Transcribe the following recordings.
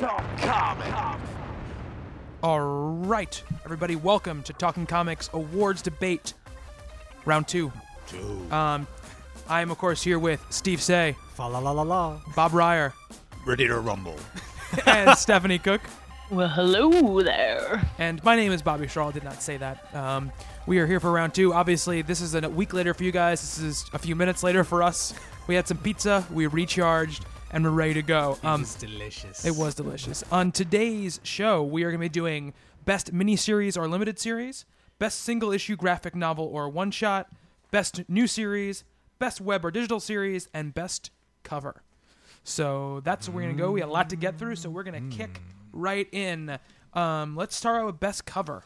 Talking comic. All right, everybody, welcome to Talking Comics Awards Debate, round two. Um, I am, of course, here with Steve Seigh, Fa la la la la. Bob Reyer, Ready to rumble. and Stephanie Cooke. Well, hello there. And my name is Bobby Shaw. I did not say that. Um, we are here for round two. Obviously, this is a week later for you guys. This is a few minutes later for us. We had some pizza, we recharged, and we're ready to go. Um, it was delicious. It was delicious. On today's show, we are going to be doing best miniseries or limited series, best single issue graphic novel or one shot, best new series, best web or digital series, and best cover. So that's where we're going to go. We had a lot to get through, so we're going to kick right in. Um, let's start out with best cover.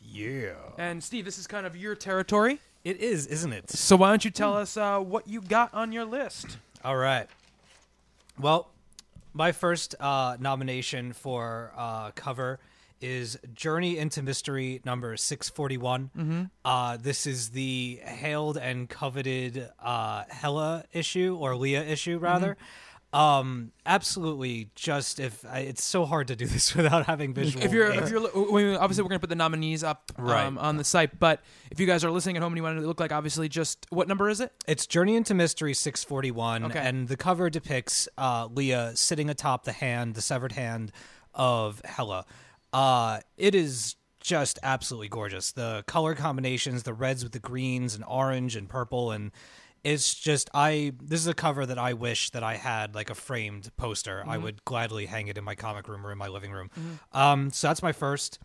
Yeah. And Steve, this is kind of your territory. It is, isn't it? So why don't you tell us uh, what you got on your list? All right. Well, my first uh, nomination for uh, cover is Journey into Mystery number 641. Mm-hmm. Uh, this is the hailed and coveted uh, Hela issue, or Leah issue, rather. Um, absolutely, just if I, it's so hard to do this without having visual. if you're if you're we- obviously we're gonna put the nominees up Right. um, on the site but if you guys are listening at home and you want to look like obviously just what number is it It's Journey into Mystery 641, Okay. and the cover depicts uh, Leah sitting atop the hand, the severed hand of Hela. Uh, it is just absolutely gorgeous. The color combinations, the reds with the greens and orange and purple, and it's just I. This is a cover that I wish that I had like a framed poster. I would gladly hang it in my comic room or in my living room. Um, so that's my first.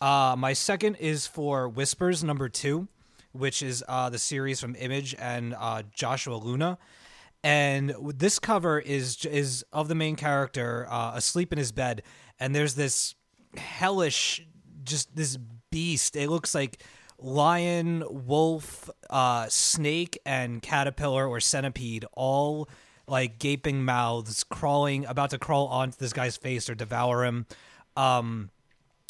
Uh, my second is for Whispers number two, which is uh, the series from Image and uh, Joshua Luna. And this cover is is of the main character uh, asleep in his bed, and there's this hellish, just this beast. It looks like lion, wolf, uh, snake, and caterpillar or centipede all like gaping mouths, crawling, about to crawl onto this guy's face or devour him. Um,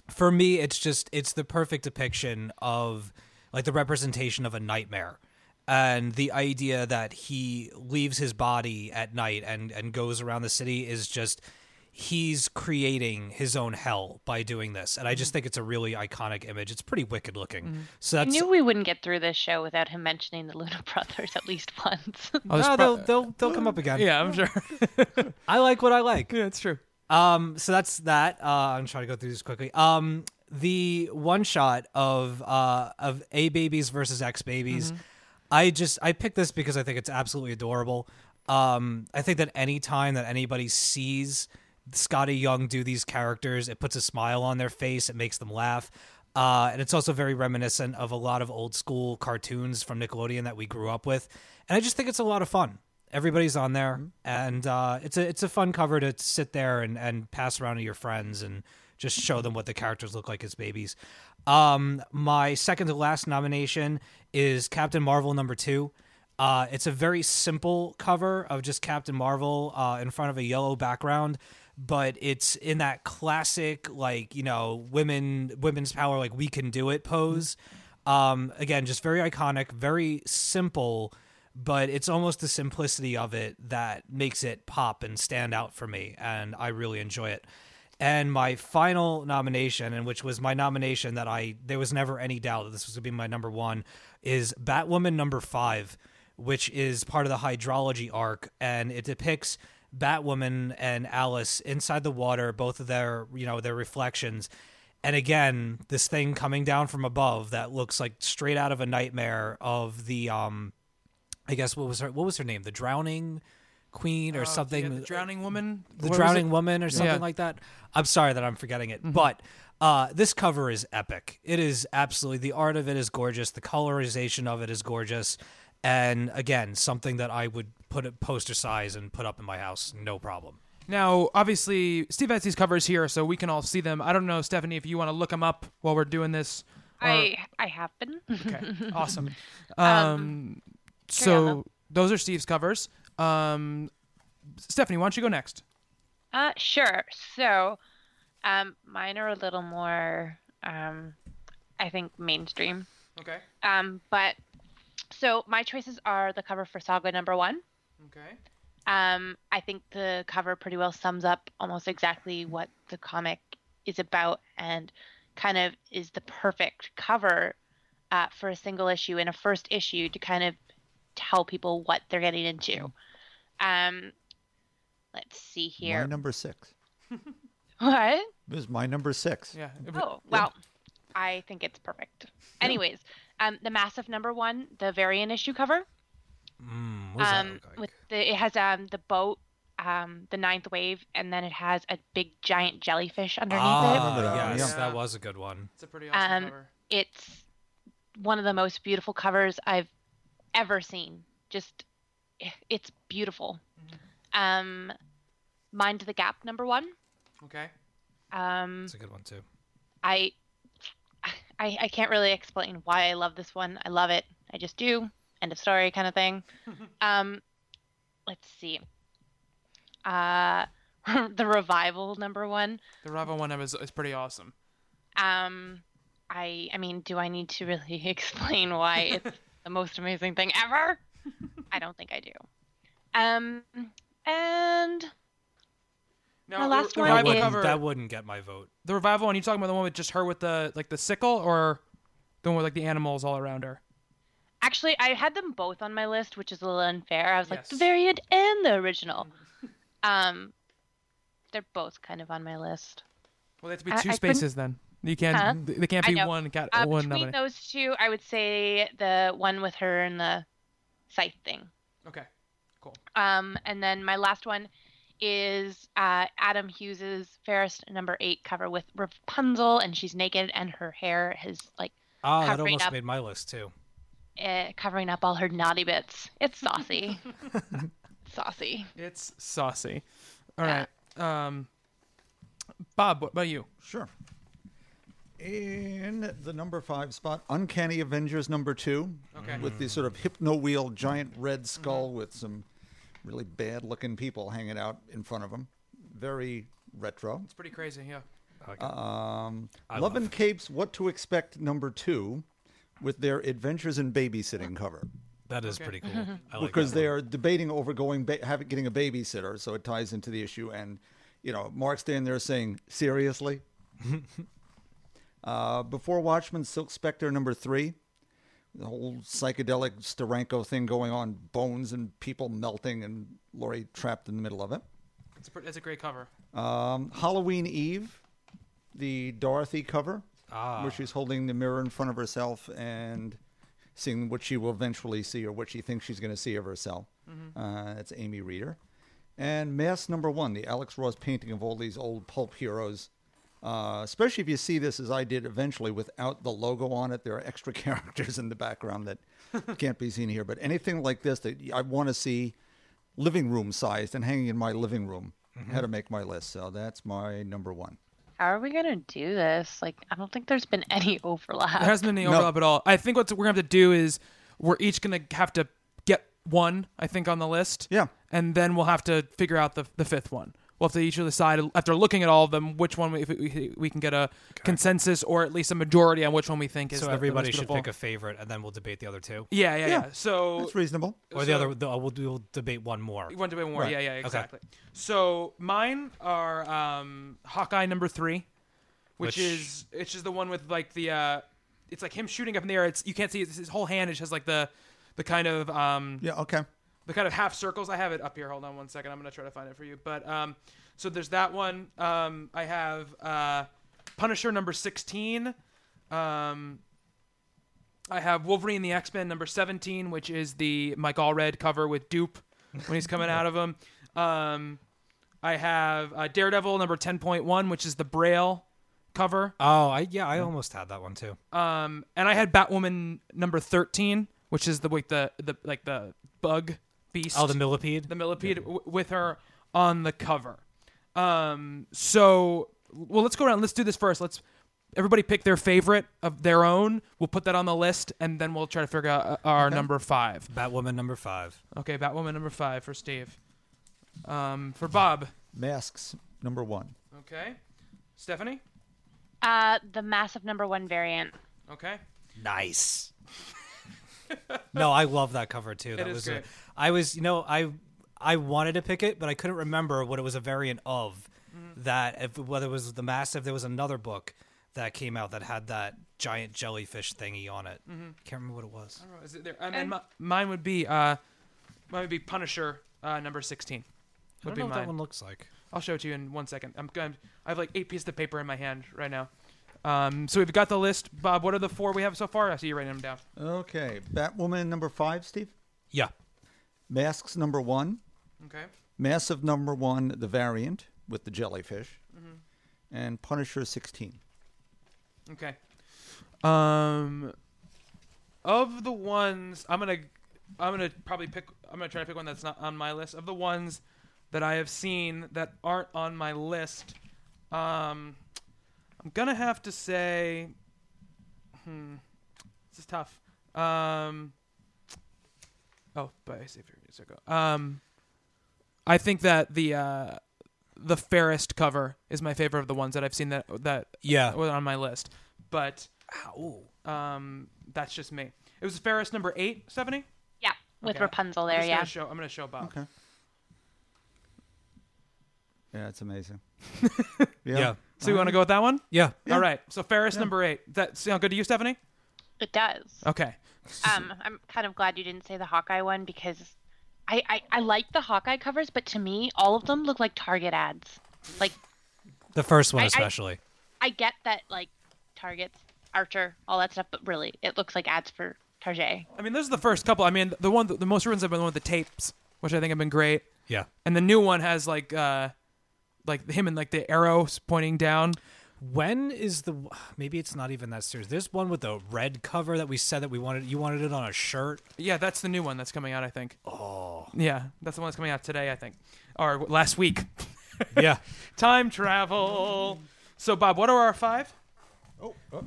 for me it's just it's the perfect depiction of like the representation of a nightmare and the idea that he leaves his body at night and and goes around the city is just he's creating his own hell by doing this and i just think it's a really iconic image it's pretty wicked looking so I knew we wouldn't get through this show without him mentioning the Luna Brothers at least once. oh, no, pro- they'll, they'll they'll come up again yeah i'm sure i like what i like yeah it's true Um, so that's that. Uh, I'm trying to go through this quickly. Um, the one shot of uh of A babies versus X babies. I just I picked this because I think it's absolutely adorable. Um, I think that any time that anybody sees Skottie Young do these characters, it puts a smile on their face. It makes them laugh. Uh, and it's also very reminiscent of a lot of old school cartoons from Nickelodeon that we grew up with. And I just think it's a lot of fun. Everybody's on there. And uh, it's a it's a fun cover to sit there and, and pass around to your friends and just show them what the characters look like as babies. Um, my second to last nomination is captain marvel number two. Uh, it's a very simple cover of just captain marvel uh, in front of a yellow background but it's in that classic like you know women women's power like we can do it pose. Um, again just very iconic very simple but it's almost the simplicity of it that makes it pop and stand out for me and i really enjoy it. And my final nomination and which was my nomination that i there was never any doubt that this was to be my number one is batwoman number five which is part of the hydrology arc and it depicts batwoman and alice inside the water both of their you know their reflections and again this thing coming down from above that looks like straight out of a nightmare of the um I guess what was her what was her name? The Drowning Queen or Uh, something? yeah, the drowning woman. the What drowning woman or something Yeah. like that. I'm sorry that I'm forgetting it, but uh, this cover is epic. It is absolutely the art of it is gorgeous. The colorization of it is gorgeous, and again, something that I would put it poster size and put up in my house, no problem. Now, obviously, Steve has these covers here, so we can all see them. I don't know, Stephanie, if you want to look them up while we're doing this. or- I I have been. Okay, awesome. Um, so on, those are Steve's covers. Um, Stephanie, why don't you go next? Uh, sure. So, um, mine are a little more, um, I think mainstream. Okay. Um, but so my choices are the cover for Saga number one. Okay. Um, I think the cover pretty well sums up almost exactly what the comic is about and kind of is the perfect cover uh, for a single issue and a first issue to kind of tell people what they're getting into. Um, let's see here. My number six. What? This is my number six. Yeah. Oh, well, I think it's perfect. Anyways, um, the massive number one, the variant issue cover, Mm, what does that um, look like? with the it has um the boat, um, the ninth wave, and then it has a big giant jellyfish underneath it. Ah, remember that, yes, yeah. that was a good one. It's a pretty awesome Um, cover. It's one of the most beautiful covers I've ever seen. Just, it's beautiful. Um, Mind the Gap number one. Okay. Um, That's a good one too. I, I I can't really explain why I love this one. I love it. I just do. End of story kind of thing. um, let's see. Uh, the revival number one. The revival one is, is pretty awesome. Um, I I mean, do I need to really explain why it's the most amazing thing ever? I don't think I do. Um, and Now, My last the one That is- wouldn't, cover. that wouldn't get my vote. the revival one. You talking about the one with just her with the like the sickle, or the one with like the animals all around her? actually, I had them both on my list, which is a little unfair. I was like the variant and the original. um, they're both kind of on my list. Well, they have to be I- two I couldn't- spaces then. You can't. Huh? They can't be one Got Uh, one between nominee. those two, I would say the one with her and the scythe thing. Okay. Cool. Um, and then my last one is uh, Adam Hughes's Fairest number eight cover with Rapunzel, and she's naked, and her hair is like Ah, that Covering almost up. made my list too. uh, covering up all her naughty bits. It's saucy, saucy. It's saucy. All Yeah. right. Um, Bob, what about you? Sure. In the number five spot, Uncanny Avengers number two, Okay. with the sort of hypno wheel giant red skull with some really bad looking people hanging out in front of them. Very retro. It's pretty crazy. Yeah. Um, Love love and Capes, What to Expect number two, with their Adventures in Babysitting cover. That is Okay. pretty cool. I like because that they are debating over going ba- having getting a babysitter, so it ties into the issue. And you know, Mark's standing there saying, "Seriously." uh, before Watchmen, Silk Spectre number three, the whole psychedelic Steranko thing going on, bones and people melting, and Laurie trapped in the middle of it. It's a, it's a great cover. Um, Halloween Eve, the Dorothy cover, Ah. where she's holding the mirror in front of herself and seeing what she will eventually see or what she thinks she's going to see of herself. Uh, that's Amy Reeder. And Mask Number One, the Alex Ross painting of all these old pulp heroes. Uh, especially if you see this as I did eventually without the logo on it. There are extra characters in the background that can't be seen here. But anything like this that I want to see living room sized and hanging in my living room how to make my list. So that's my number one. How are we gonna do this? Like, I don't think there's been any overlap. There hasn't been any No. overlap at all. I think what we're gonna have to do is we're each gonna have to get one. I think on the list. Yeah. And then we'll have to figure out the the fifth one. We'll have to each decide after looking at all of them which one we, if we, we can get a consensus or at least a majority on which one we think is. so the- the everybody most should beautiful. pick a favorite, and then we'll debate the other two. Yeah, yeah, yeah. Yeah. So That's reasonable. Or the other, the, we'll, we'll debate one more. You want to be more? Right. Yeah, yeah, exactly. So mine are um, Hawkeye number three, which, Which- is which is the one with like the uh, it's like him shooting up in the air. It's you can't see it's his whole hand. It has like the the kind of um, Yeah, okay. The kind of half circles. I have it up here. Hold on one second. I'm gonna try to find it for you. But um, so there's that one. Um, I have uh, Punisher number sixteen. Um, I have Wolverine the X Men number 17, which is the Mike Allred cover with Doop when he's coming out of him. Um, I have uh, Daredevil number 10.1, which is the Braille cover. Oh, I yeah, I almost had that one too. Um, and I had Batwoman number 13, which is the like the, the like the bug beast. Oh, the millipede. the millipede w- with her on the cover. Um, so well, let's go around. Let's do this first. Let's everybody pick their favorite of their own. We'll put that on the list, and then we'll try to figure out uh, our number five. Batwoman number five. Okay, Batwoman number five for Steve. Um, for Bob. Masks number one. Okay, Stephanie. Uh, the massive number one variant. Okay, Nice. no, I love that cover too. That is was a- great. I was, you know, I I wanted to pick it, but I couldn't remember what it was a variant of. Mm-hmm. That if whether it was the massive, there was another book that came out that had that giant jellyfish thingy on it. Mm-hmm. Can't remember what it was. Oh, is it there? And then mi- mine would be uh, mine would be Punisher uh, number sixteen. I don't be know what mine. that one looks like. I'll show it to you in one second. I'm going. I have like eight pieces of paper in my hand right now. Um, so we've got the list. Bob, what are the four we have so far? I see you writing them down. Okay, Batwoman number five, Steve. Yeah. Masks number one. Okay. Massive number one, the variant with the jellyfish, Mm-hmm. and Punisher sixteen. Okay. Um, of the ones I'm gonna, I'm gonna probably pick. I'm gonna try to pick one that's not on my list. Of the ones that I have seen that aren't on my list, um, I'm gonna have to say, hmm, this is tough. Um, oh, but I see if. Um, I think that the uh, the fairest cover is my favorite of the ones that I've seen that that Yeah. was on my list. But um, that's just me. It was Fairest number eight, Stephanie. Yeah, with Okay. Rapunzel I'm there. Yeah. Gonna show, I'm gonna show Bob. Okay. Yeah, it's amazing. Yeah. So you want to go with that one? Yeah. All right. So Fairest number eight. That sound good to you, Stephanie? It does. Okay. Um, I'm kind of glad you didn't say the Hawkeye one because I, I, I like the Hawkeye covers, but to me, all of them look like Target ads. Like, The first one I- I- especially. I get that, like, Target's Archer, all that stuff, but really, it looks like ads for Target. I mean, those are the first couple. I mean, the one, the most recent have been the one with the tapes, which I think have been great. yeah. And the new one has like, uh, like him and like the arrows pointing down. When is the maybe it's not even that serious. There's one with the red cover that we said that we wanted you wanted it on a shirt. Yeah, that's the new one that's coming out. I think. Oh. Yeah, that's the one that's coming out today. I think, or last week. Yeah. Time travel. So, Bob, what are our five?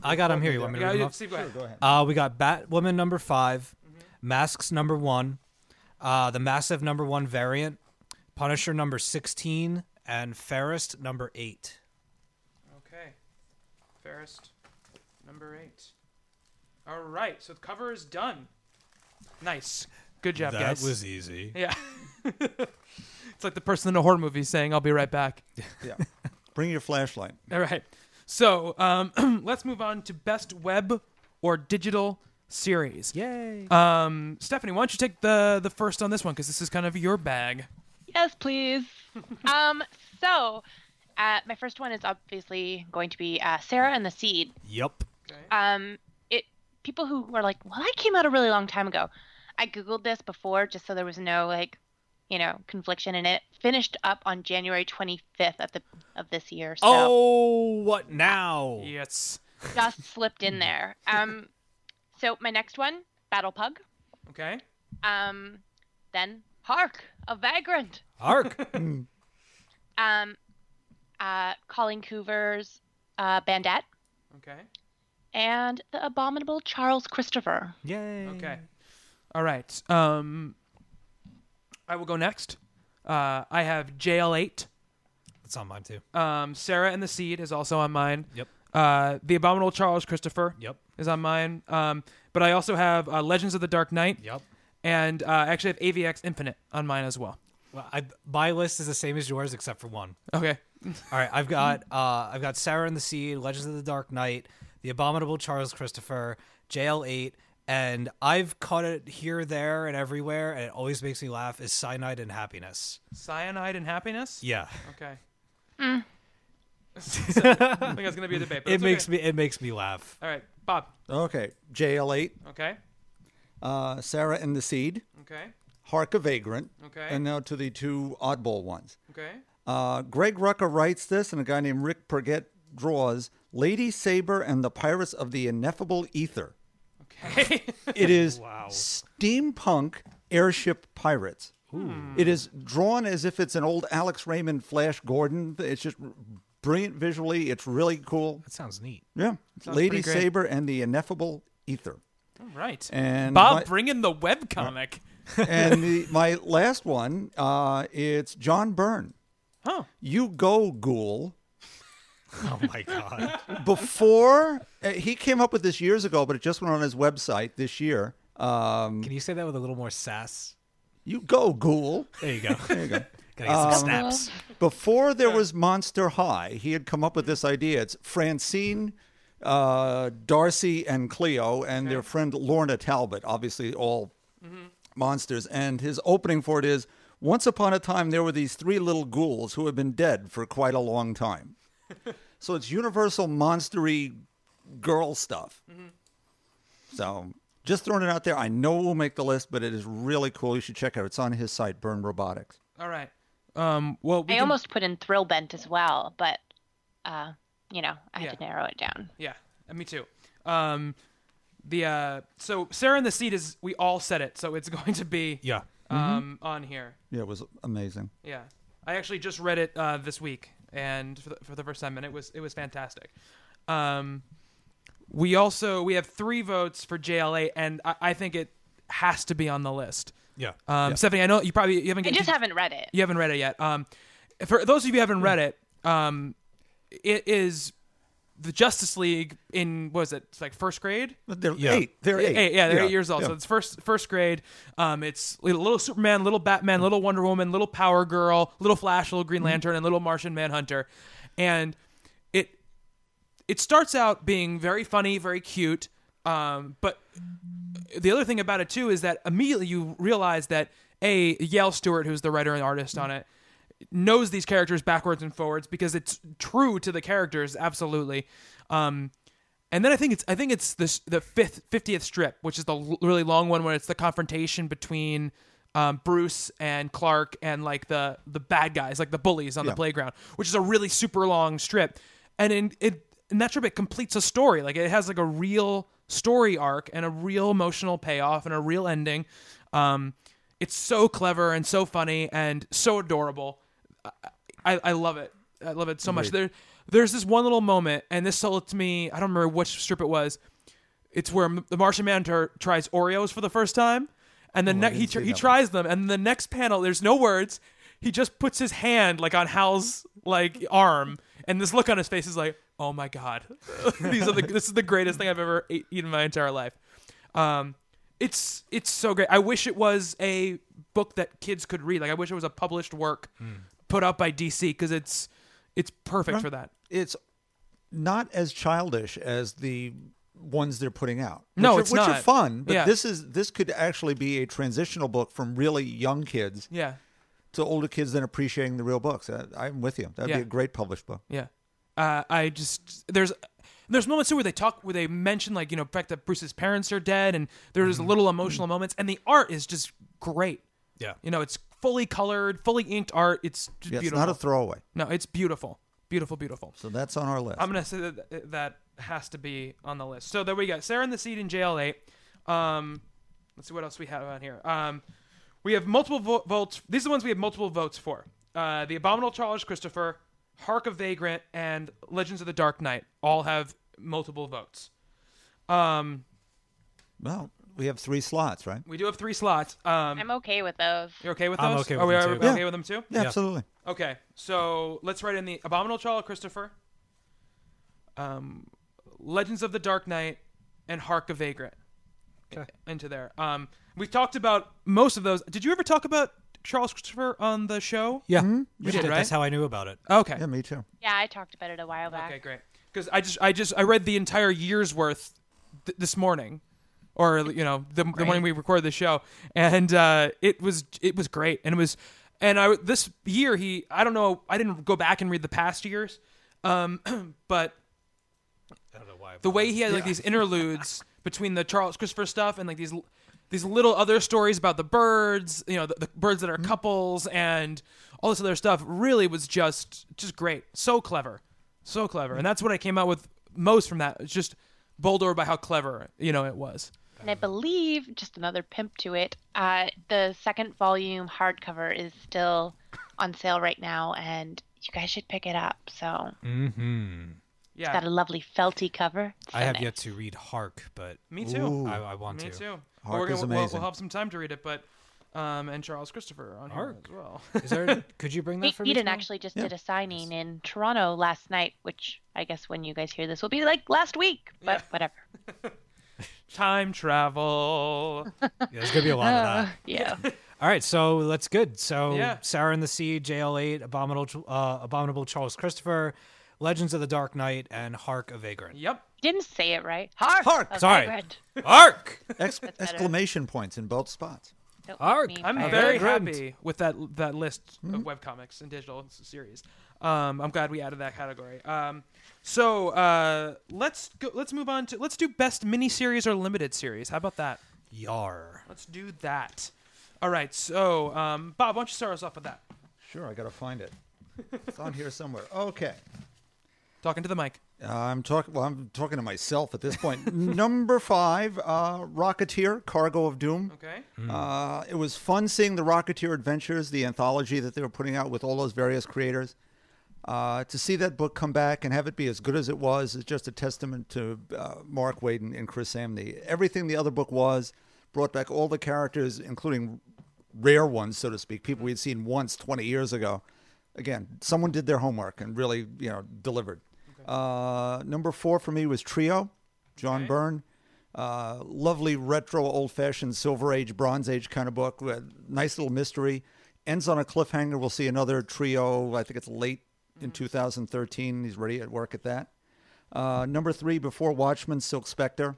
I got them here. You want me to Yeah, read them yeah, off? Steve, go ahead. Go ahead. Uh, we got Batwoman number 5 Masks number one, uh, the Massive number one variant, Punisher number sixteen, and Fairest number eight. Okay. Fairest number eight. All right. So the cover is done. Nice. Good job, that guys. Was easy. Yeah. it's like the person in a horror movie saying, "I'll be right back." Yeah. Bring your flashlight. All right. So um, let's move on to best web or digital series. Yay! Um, Stephanie, why don't you take the the first on this one because this is kind of your bag. Yes, please. um, so, uh, my first one is obviously going to be uh, Sarah and the Seed. yep. um it people who were like well that came out a really long time ago i googled this before just so there was no like you know confliction in it finished up on january 25th of the of this year so Oh, what now? Yes. just slipped in there um so my next one battle pug Okay. um then hark a vagrant Hark. um uh colleen coover's uh bandette Okay. and the abominable charles christopher Yay. Okay. All right. Um, I will go next. Uh, I have JL8. That's on mine too. Um, Sarah and the Seed is also on mine. Yep. Uh, the Abominable Charles Christopher Yep. is on mine. Um, but I also have uh, Legends of the Dark Knight Yep. and uh, I actually have AVX Infinite on mine as well. Well, I, my list is the same as yours except for one. Okay. All right, I've got uh, I've got Sarah and the Seed, Legends of the Dark Knight, The Abominable Charles Christopher, JL8, and I've caught it here, there, and everywhere, and it always makes me laugh. Is Cyanide and Happiness? Cyanide and Happiness. Yeah, Okay. So, I think that's gonna be a debate. But it makes okay. me it makes me laugh. All right. Bob. Okay, JL8, Okay. uh, Sarah and the Seed, Okay. Hark a Vagrant, Okay. and now to the two oddball ones. Okay. Uh, Greg Rucka writes this, and a guy named Rick Burchett draws Lady Saber and the Pirates of the Ineffable Ether. Okay. It is steampunk airship pirates. It is drawn as if it's an old Alex Raymond Flash Gordon. It's just brilliant visually. It's really cool. That sounds neat. Yeah. Sounds Lady. Saber and the Ineffable Ether. All right. And Bob, my- bring in the web comic. and the, my last one, uh, it's John Byrne. Huh. You go, ghoul. Oh my god. Before uh, he came up with this years ago, but it just went on his website this year. Um, Can you say that with a little more sass? you go, ghoul. There you go. There you go. Gotta get some snaps. Before there was Monster High, he had come up with this idea. It's Francine, uh, Darcy, and Cleo, and their friend Lorna Talbot, obviously all monsters. And his opening for it is Once upon a time, there were these three little ghouls who had been dead for quite a long time. so it's universal monstery girl stuff. So just throwing it out there. I know it will make the list, but it is really cool. You should check it out. It's on his site, Byrne Robotics. All right. Um. Well, we I can- almost put in Thrillbent as well, but uh, you know, I had Yeah. to narrow it down. Yeah, me too. Um, the uh, so Sarah in the Seed is we all said it, so it's going to be Yeah. um on here. Yeah, it was amazing. Yeah, I actually just read it uh, this week, and for the, for the first time, and it was it was fantastic. Um, we also we have three votes for JL8, and I, I think it has to be on the list. Yeah. Um, Stephanie, I know you probably you haven't. I get- just haven't read it. you haven't read it yet. Um, for those of you who haven't read it, um, it is the Justice League in what was it? It's like first grade. They're Yeah. eight. They're eight. yeah, they're eight years old. yeah. So it's first first grade. Um, it's little, little Superman, little Batman, little Wonder Woman, little Power Girl, little Flash, little Green Lantern, and little Martian Manhunter. And it it starts out being very funny, very cute. Um, but the other thing about it too is that immediately you realize that a Yale Stewart, who's the writer and artist on it, knows these characters backwards and forwards because it's true to the characters absolutely. Um, and then I think it's I think it's this the fifth fiftieth strip, which is the l- really long one where it's the confrontation between um, Bruce and Clark and like the the bad guys, like the bullies on the playground, which is a really super long strip. And in it in that strip it completes a story. Like it has like a real story arc and a real emotional payoff and a real ending. Um, it's so clever and so funny and so adorable. I, I love it. I love it so much. There, there's this one little moment, and this sold to me. I don't remember which strip it was. It's where the Martian Manhunter tries Oreos for the first time, and then ne- he tr- he tries them, and the next panel, there's no words. He just puts his hand like on Hal's like arm, and this look on his face is like, "Oh my god, these are the this is the greatest thing I've ever ate, eaten in my entire life." Um, it's it's so great. I wish it was a book that kids could read. Like I wish it was a published work put out by DC because it's it's perfect for that. it's not as childish as the ones they're putting out. No, which are, it's which are fun. But Yeah. this is this could actually be a transitional book from really young kids Yeah, to older kids then appreciating the real books. I, I'm with you. That'd Yeah. be a great published book. yeah. Uh, I just there's there's moments too where they talk where they mention like you know fact that Bruce's parents are dead and there's mm-hmm. little mm-hmm. emotional moments and the art is just great. Yeah. You know, it's fully colored, fully inked art. It's just Yeah, it's beautiful. not a throwaway. no, it's beautiful, beautiful, beautiful. So that's on our list. I'm gonna say that that has to be on the list. So there we go. Sarah and the Seed in JL8. Um, let's see what else we have on here. Um, we have multiple vo- votes. These are the ones we have multiple votes for. Uh, the Abominable Charles Christopher, Hark of Vagrant, and Legends of the Dark Knight all have multiple votes. Um, well, we have three slots, right? we do have three slots. Um, I'm okay with those. you're okay with those? I'm those? okay Are with we them are too. okay Yeah. with them too? Yeah, absolutely. Okay, so let's write in the Abominable Child Christopher, um, Legends of the Dark Knight, and Hark a Vagrant Okay. into there. Um, we've talked about most of those. Did you ever talk about Charles Christopher on the show? Yeah. You did, right? That's how I knew about it. Okay. Yeah, me too. Yeah, I talked about it a while back. Okay, great. Because I just, I just, I read the entire year's worth th- this morning, or you know, the, the morning we recorded the show, and uh, it was, it was great, and it was, and I this year he, I don't know, I didn't go back and read the past years, um, but I don't know why. The way he had like these interludes between the Charles Christopher stuff and like these these little other stories about the birds, you know, the, the birds that are couples and all this other stuff really was just just great. So clever. So clever. And that's what I came out with most from that. It's just bowled over by how clever, you know, it was. And I believe, just another pimp to it, uh, the second volume hardcover is still on sale right now, and you guys should pick it up. So Mm-hmm. Yeah. got a lovely felty cover. I So have nice. yet to read Hark, but Me too. I, I want Me to. too. Hark We're is gonna, we'll, amazing. we'll have some time to read it, but um, and Charles Christopher on here Hark. as well. Is there? could you bring that for me? Eden actually just Yeah. did a signing in Toronto last night, which I guess when you guys hear this will be like last week, but Yeah. whatever. time travel. Yeah, there's gonna be a lot of that. Yeah. All right, so that's good. So Yeah. Sarah in the Seed, JL8, Abominable, uh, Abominable Charles Christopher, Legends of the Dark Knight, and Hark of Vagrant. yep. Didn't say it right. Hark! Hark! of Sorry. Vagrant. Hark! Ex- exclamation points in both spots. Don't Hark! me I'm fired. very happy with that that list of webcomics and digital series. Um, I'm glad we added that category. Um, so uh, let's go. Let's move on to let's do best miniseries or limited series. How about that? Yar. Let's do that. All right. So um, Bob, why don't you start us off with that? Sure, I gotta find it. It's on here somewhere. Okay. Talking to the mic. Uh, I'm talking. Well, I'm talking to myself at this point. Number five, uh, Rocketeer: Cargo of Doom. Okay. Uh, it was fun seeing the Rocketeer Adventures, the anthology that they were putting out with all those various creators. Uh, to see that book come back and have it be as good as it was is just a testament to uh, Mark Waid and, Chris Samnee. Everything the other book was brought back all the characters, including rare ones, so to speak, people we had seen once 20 years ago. Again, someone did their homework and really, you know, delivered. Uh, number four for me was Trio, John Okay. Byrne. Uh, lovely retro, old-fashioned Silver Age, Bronze Age kind of book. with Nice little mystery. Ends on a cliffhanger. We'll see another Trio. I think it's late in 2013. He's ready at work at that. Uh, number three, before Watchmen, Silk Spectre.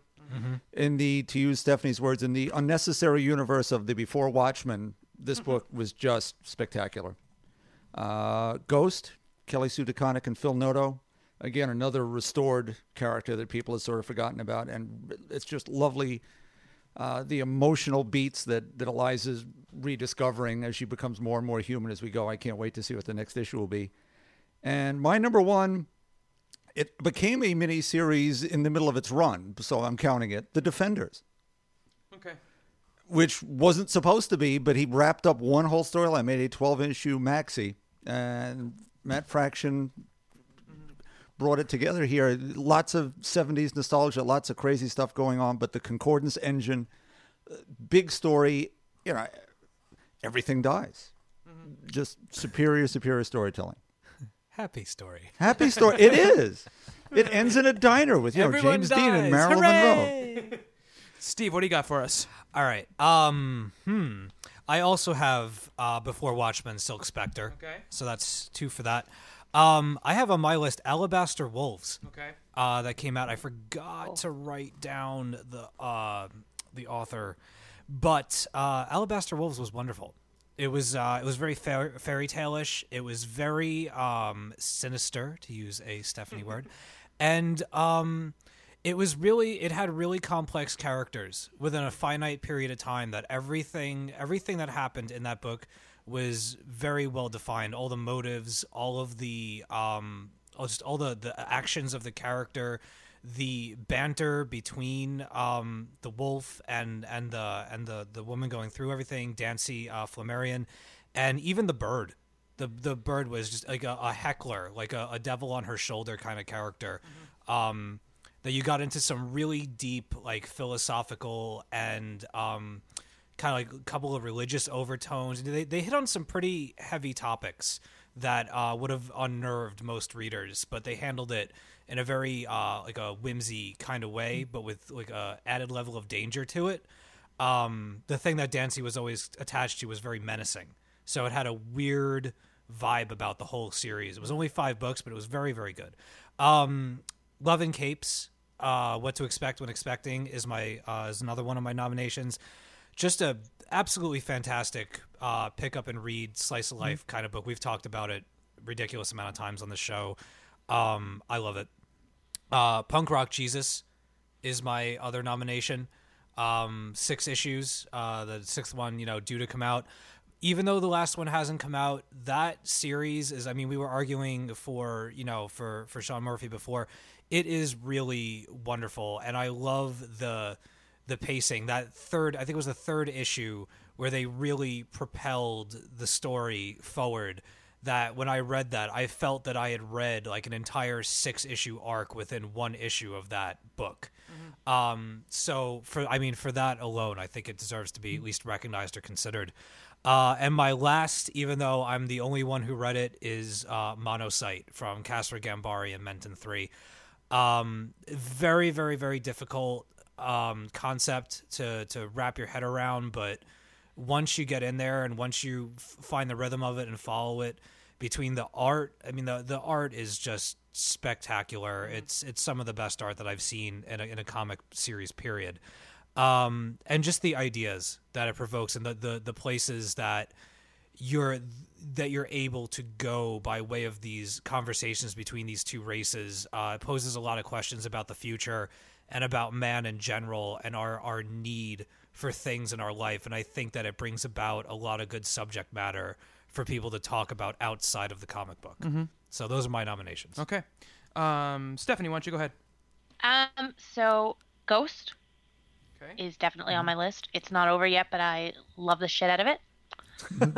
In the, to use Stephanie's words, in the unnecessary universe of the Before Watchmen, this book was just spectacular. Uh, Ghost, Kelly Sue DeConnick and Phil Noto. Again, another restored character that people have sort of forgotten about. And it's just lovely. Uh, the emotional beats that, that Eliza's rediscovering as she becomes more and more human as we go. I can't wait to see what the next issue will be. And my number one, it became a mini series in the middle of its run, so I'm counting it. The Defenders Okay. which wasn't supposed to be, but he wrapped up one whole storyline, made a 12 issue maxi, and Matt Fraction brought it together here. Lots of 70s nostalgia, lots of crazy stuff going on, but the Concordance engine, big story, you know, everything dies. Mm-hmm. Just superior, superior storytelling. Happy story. Happy story. it is. It ends in a diner with you know Everyone James Dean and dies. Marilyn Monroe. Steve, what do you got for us? All right. Um. Hmm. I also have uh, before Watchmen, Silk Spectre. Okay. So that's two for that. Um. I have on my list Alabaster Wolves. Okay. uh, that came out. I forgot to write down the uh, the author, but uh, Alabaster Wolves was wonderful. It was uh, it was very fairy, fairy tale-ish. It was very um, sinister, to use a Stephanie word, and um, it was really it had really complex characters within a finite period of time. That everything everything that happened in that book was very well defined. All the motives, all of the um, all- just all the the actions of the character, the banter between um, the wolf and and the and the the woman going through everything, Dancy uh, Flammarion, and even the bird. The the bird was just like a, a heckler, like a, a devil on her shoulder kind of character. Um, that you got into some really deep, like philosophical and um, kind of like a couple of religious overtones. They they hit on some pretty heavy topics that uh, would have unnerved most readers, but they handled it in a very uh, like a whimsy kind of way, but with like a added level of danger to it. Um, the thing that Dancy was always attached to was very menacing, so it had a weird vibe about the whole series. It was only five books, but it was very very good. Um, Love and Capes. Uh, what to expect when expecting is my uh, is another one of my nominations. Just a absolutely fantastic uh, pick up and read slice of life kind of book. We've talked about it ridiculous amount of times on the show. Um, I love it. Uh, Punk Rock Jesus is my other nomination. Um, six issues. Uh, the sixth one, you know, due to come out. Even though the last one hasn't come out, that series is. I mean, we were arguing for you know for for Sean Murphy before. It is really wonderful, and I love the the pacing. That third, I think it was the third issue where they really propelled the story forward. That when I read that, I felt that I had read like an entire six issue arc within one issue of that book. Um, so for I mean for that alone, I think it deserves to be at least recognized or considered. Uh, and my last, even though I'm the only one who read it, is uh, Monocyte from Kasra Ghanbari and Menton3. Um, very, very, very difficult um, concept to to wrap your head around, but once you get in there and once you f- find the rhythm of it and follow it, between the art, I mean the the art is just spectacular. It's it's some of the best art that I've seen in a, in a comic series. Period. Um, and just the ideas that it provokes and the, the the places that you're that you're able to go by way of these conversations between these two races uh, poses a lot of questions about the future and about man in general and our our need for things in our life and I think that it brings about a lot of good subject matter for people to talk about outside of the comic book. So those are my nominations. Okay. Um, Stephanie, why don't you go ahead? Um, so Ghost Okay. is definitely on my list. It's not over yet, but I love the shit out of it.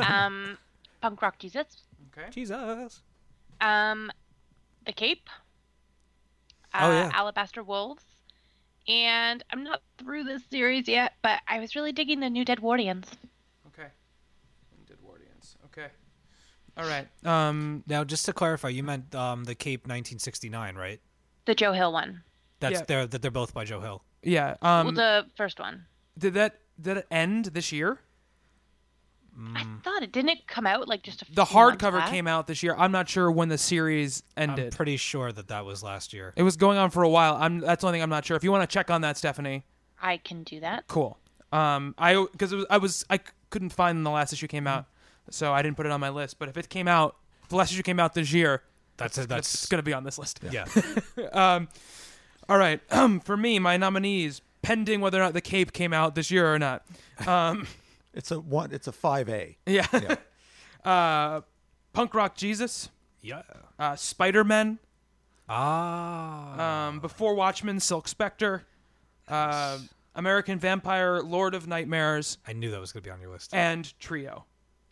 um, Punk Rock Jesus. Okay. Jesus. Um, The Cape. Uh, Oh, yeah. Alabaster Wolves. And I'm not through this series yet, but I was really digging the new Deadwardians. Okay. Dead Wardians. Okay. All right. Um, Now, just to clarify, you meant um, the Cape 1969, right? The Joe Hill one. That's Yeah. they're that they're both by Joe Hill. yeah. well, Um, the first one. did that did it end this year? I it didn't it come out like just a The few months hardcover back? came out this year. I'm not sure when the series I'm ended. pretty sure that that was last year. it was going on for a while. I'm that's the only thing I'm not sure. If you want to check on that, Stephanie, I can do that. cool. Um, I because was I was I c- couldn't find when the last issue came out, so I didn't put it on my list. But if it came out, if the last issue came out this year, That's that's, that's going to be on this list. yeah. All right. Um, for me, my nominees, pending whether or not the Cape came out this year or not. Um, It's a one. It's a five A. yeah. uh, Punk Rock Jesus, yeah. uh, Spider Man, Ah. um, Before Watchmen, Silk Spectre, uh, American Vampire, Lord of Nightmares, I knew that was going to be on your list. and Trio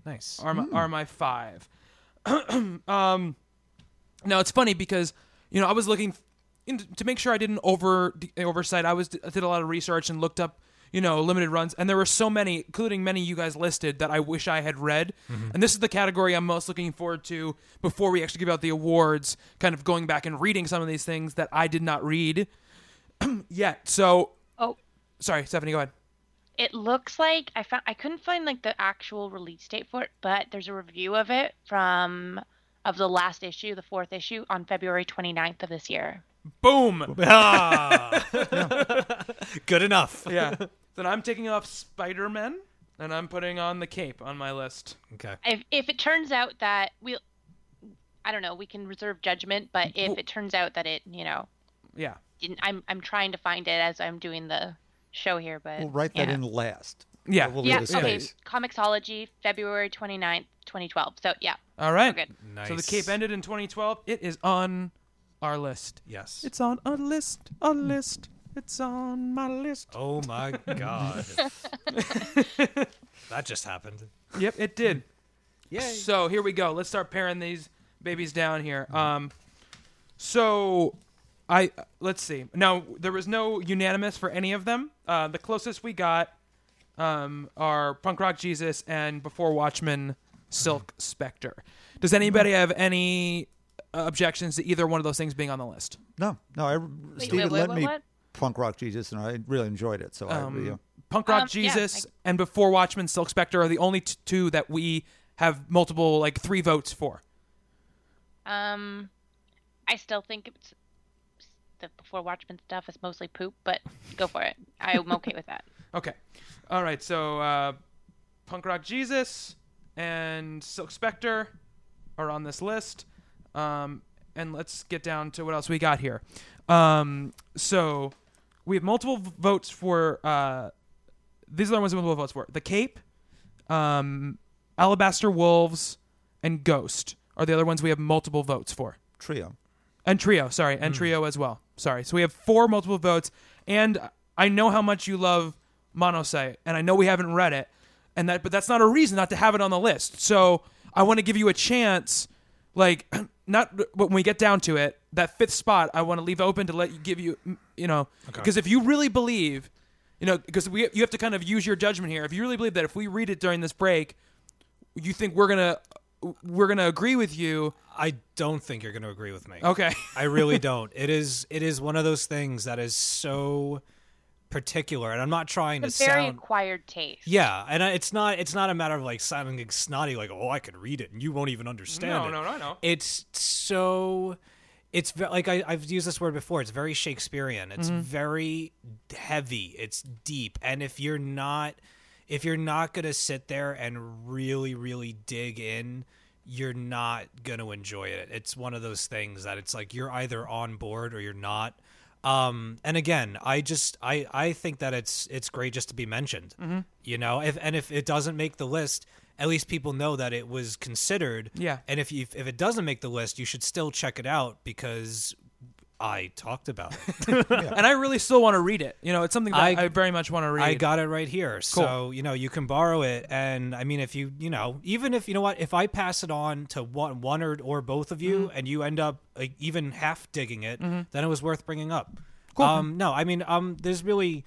nice. are my, are my five. um, now it's funny because you know I was looking in, to make sure I didn't over oversight. I was I did a lot of research and looked up you know limited runs, and there were so many, including many you guys listed that I wish I had read. Mm-hmm. And this is the category I'm most looking forward to before we actually give out the awards. Kind of going back and reading some of these things that I did not read yet. So Oh, sorry, Stephanie, go ahead. it looks like I found I couldn't find like the actual release date for it, but there's a review of it from of the last issue, the fourth issue, on February 29th of this year. Boom. Ah. Good enough. yeah. Then I'm taking off Spider Man and I'm putting on the Cape on my list. Okay. If if it turns out that we, will I don't know, we can reserve judgment, but if it turns out that it, you know, Yeah. didn't, I'm I'm trying to find it as I'm doing the show here, but We'll write that yeah. in last. Yeah. We'll Yeah, leave okay. space. Comixology, February 29th, 2012. So yeah, All right. good. Nice. So the Cape ended in 2012. It is on our list. Yes. It's on a list. A list. It's on my list. oh my god. that just happened. Yep, it did. Yay. So here we go. Let's start paring these babies down here. Um, so I let's see. Now there was no unanimous for any of them. Uh, the closest we got um, are Punk Rock Jesus and Before Watchmen Silk Spectre. Does anybody have any objections to either one of those things being on the list? No, no. I, Steven wait, let what, me what? punk rock Jesus, and I really enjoyed it. So I, Um, you know, Punk Rock Um, yeah, Jesus I- and Before Watchmen Silk Spectre are the only t- two that we have multiple like three votes for. Um, I still think it's the before Watchmen stuff is mostly poop, but go for it. I'm okay with that. Okay. All right. So uh, Punk Rock Jesus and Silk Spectre are on this list. Um, and let's get down to what else we got here. Um, so we have multiple v- votes for. Uh, these are the ones with multiple votes for the Cape, um, Alabaster Wolves, and Ghost are the other ones we have multiple votes for. Trio. And Trio, sorry, and Trio as well. Sorry. So we have four multiple votes, and I know how much you love Monocyte, and I know we haven't read it, and that, but that's not a reason not to have it on the list. So I want to give you a chance, like, not when we get down to it, that fifth spot, I want to leave open to let you give you, you know, because if you really believe, you know, because we you have to kind of use your judgment here. If you really believe that if we read it during this break, you think we're gonna we're gonna agree with you, I don't think you're going to agree with me. okay. I really don't. It is it is one of those things that is so particular, and I'm not trying to It's a very sound. acquired taste. Yeah, and I- it's not it's not a matter of like sounding snotty, like oh I could read it and you won't even understand No, it. no, no, I know. It's so. It's ve- like I, I've used this word before. It's very Shakespearean. It's mm-hmm. very heavy. It's deep, and if you're not, if you're not gonna sit there and really, really dig in, you're not gonna enjoy it. It's one of those things that it's like you're either on board or you're not. Um, and again, I just I I think that it's it's great just to be mentioned. You know, if and if it doesn't make the list, at least people know that it was considered. Yeah. And if you if it doesn't make the list, you should still check it out because I talked about it. and I really still want to read it. You know, it's something that I, I- very much want to read. I got it right here. So, you know, you can borrow it and I mean if you, you know, even if you know what, if I pass it on to one one or or both of you and you end up like, even half digging it, then it was worth bringing up. Um no, I mean um there's really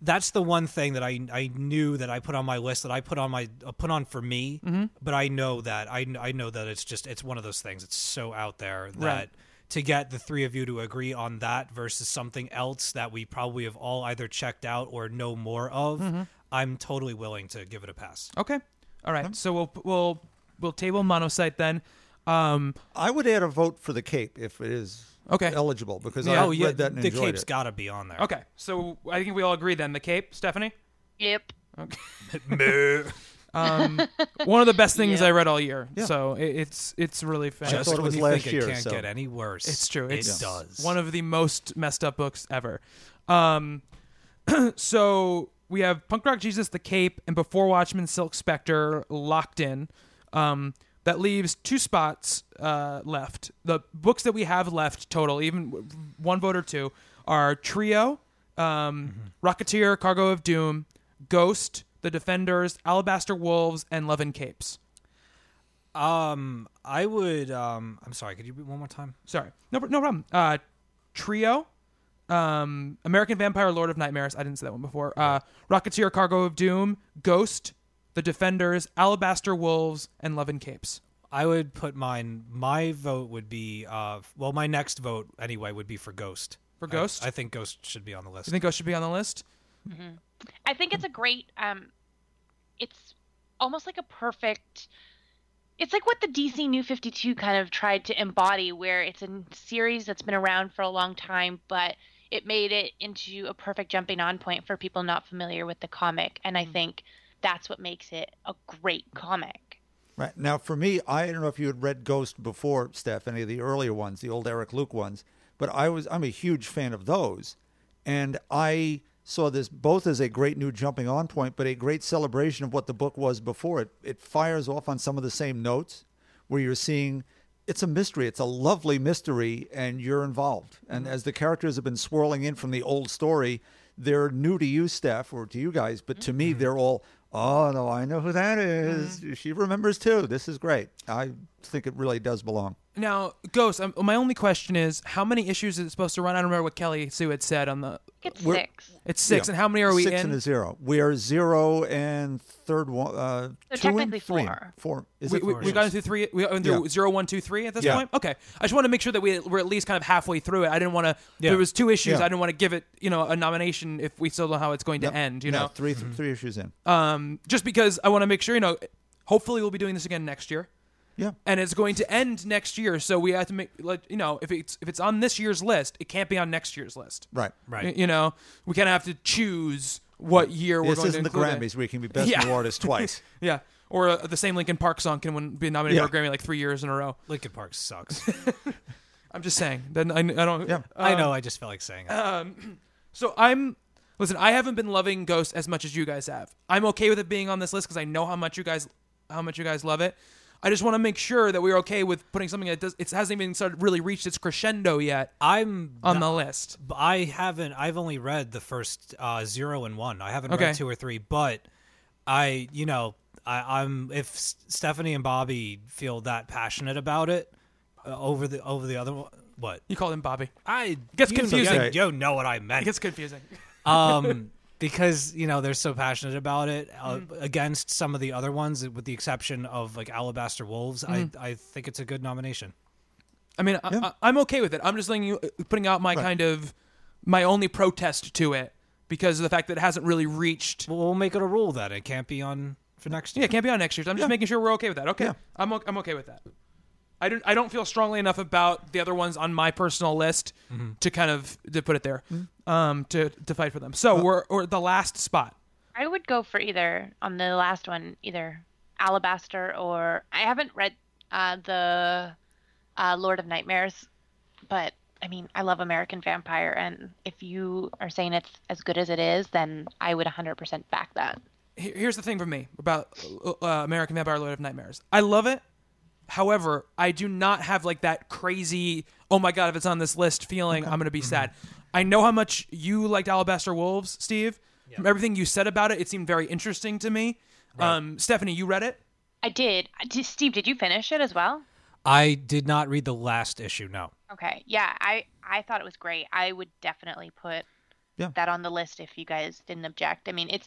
that's the one thing that I I knew that I put on my list that I put on my uh, put on for me, but I know that I I know that it's just it's one of those things. It's so out there that Right. To get the three of you to agree on that versus something else that we probably have all either checked out or know more of, I'm totally willing to give it a pass. Okay. All right. So we'll we'll we'll table monocyte then. Um, I would add a vote for the Cape if it is Okay. eligible because Yeah. I oh yeah, read that and the cape's got to be on there. okay. So I think we all agree then. The Cape, Stephanie. Yep. Um, one of the best things Yeah. I read all year. Yeah. So it, it's it's really I fantastic. Just thought it when was you last think year, it can't so- get any worse, It's true. It It's does. one of the most messed up books ever. Um, so we have Punk Rock Jesus, The Cape, and Before Watchmen, Silk Spectre locked in. Um, that leaves two spots uh, left. The books that we have left total, even w- one vote or two, are Trio, um, Rocketeer, Cargo of Doom, Ghost, The Defenders, Alabaster Wolves, and Love and Capes. Um, I would. Um, I'm sorry. Could you read one more time? Sorry, no, no problem. Uh, Trio, um, American Vampire, Lord of Nightmares. I didn't say that one before. Uh, Rocketeer, Cargo of Doom, Ghost, The Defenders, Alabaster Wolves, and Love and Capes. I would put mine. My vote would be. Uh, well, my next vote anyway would be for Ghost. For Ghost? I, think Ghost should be on the list. You think Ghost should be on the list? I think it's a great um it's almost like a perfect it's like what the DC New 52 kind of tried to embody where it's a series that's been around for a long time but it made it into a perfect jumping on point for people not familiar with the comic and I think that's what makes it a great comic. Right now, for me, I don't know if you had read Ghost before, Steph, any of the earlier ones, the old Eric Luke ones, but I was I'm a huge fan of those, and I saw this both as a great new jumping on point, but a great celebration of what the book was before it. It fires off on some of the same notes, where you're seeing it's a mystery, it's a lovely mystery, and you're involved. And mm-hmm. as the characters have been swirling in from the old story, they're new to you, Steph, or to you guys, but to me, mm-hmm. they're all. Oh no, I know who that is. Mm-hmm. She remembers too. This is great. I think it really does belong. Now, Ghost. Um, my only question is, how many issues is it supposed to run? I don't remember what Kelly Sue had said on the. It's We're- 6. It's six, Yeah. and how many are we Six in? and a zero. We are zero and third one. Uh, So two technically and three. four. Four. Is we, it we, four? we've gotten through three. We are through Yeah. zero, one, two, three at this Yeah. point. Okay, I just want to make sure that we we're at least kind of halfway through it. I didn't want to. Yeah. There was two issues. Yeah. I didn't want to give it, you know, a nomination if we still don't know how it's going Yep. to end. You No, know, three three issues in. um, just because I want to make sure, you know, hopefully we'll be doing this again next year, Yeah. and it's going to end next year. So we have to make, like, you know, if it's if it's on this year's list, it can't be on next year's list. Right. Right. You know, we kind of have to choose what year we're This going isn't to the include it. Grammys where you can be best Yeah. new artist twice. Yeah. or uh, the same Linkin Park song can win, be nominated Yeah. for a Grammy like three years in a row. Linkin Park sucks. I'm just saying. Then I, I don't. Yeah. I know. I just felt like saying it. So I'm listen. I haven't been loving Ghost as much as you guys have. I'm okay with it being on this list because I know how much you guys how much you guys love it. I just want to make sure that we're okay with putting something that does it hasn't even started really reached its crescendo yet I'm on the list. I haven't. I've only read the first uh, zero and one. I haven't Okay. read two or three, but I, you know, I, I'm if S- Stephanie and Bobby feel that passionate about it uh, over the over the other one, what You call him Bobby. I Gets you- confusing. You, you know what I meant. It gets confusing. um, because you know they're so passionate about it uh, Mm-hmm. against some of the other ones, with the exception of like Alabaster Wolves. Mm-hmm. I I think it's a good nomination. I mean, I, I, I'm okay with it. I'm just letting you putting out my kind of my only protest to it because of the fact that it hasn't really reached. Well, we'll make it a rule that it can't be on for next Yeah, year. it can't be on next year's. I'm just making sure we're okay with that. Okay, Yeah. I'm o- I'm okay with that. I don't I don't feel strongly enough about the other ones on my personal list to kind of to put it there, um, to to fight for them. So we're or the last spot. I would go for either on the last one, either Alabaster or I haven't read uh, the uh, Lord of Nightmares, but I mean I love American Vampire, and if you are saying it's as good as it is, then I would 100% back that. Here's the thing for me about uh, American Vampire: Lord of Nightmares. I love it. However, I do not have like that crazy "oh my god" if it's on this list feeling. I'm gonna be sad. I know how much you liked Alabaster Wolves, Steve. From everything you said about it, it seemed very interesting to me. Um, Stephanie, you read it? I did. Did- Steve, did you finish it as well? I did not read the last issue. No. Okay. Yeah, I I thought it was great. I would definitely put Yeah. that on the list if you guys didn't object. I mean, it's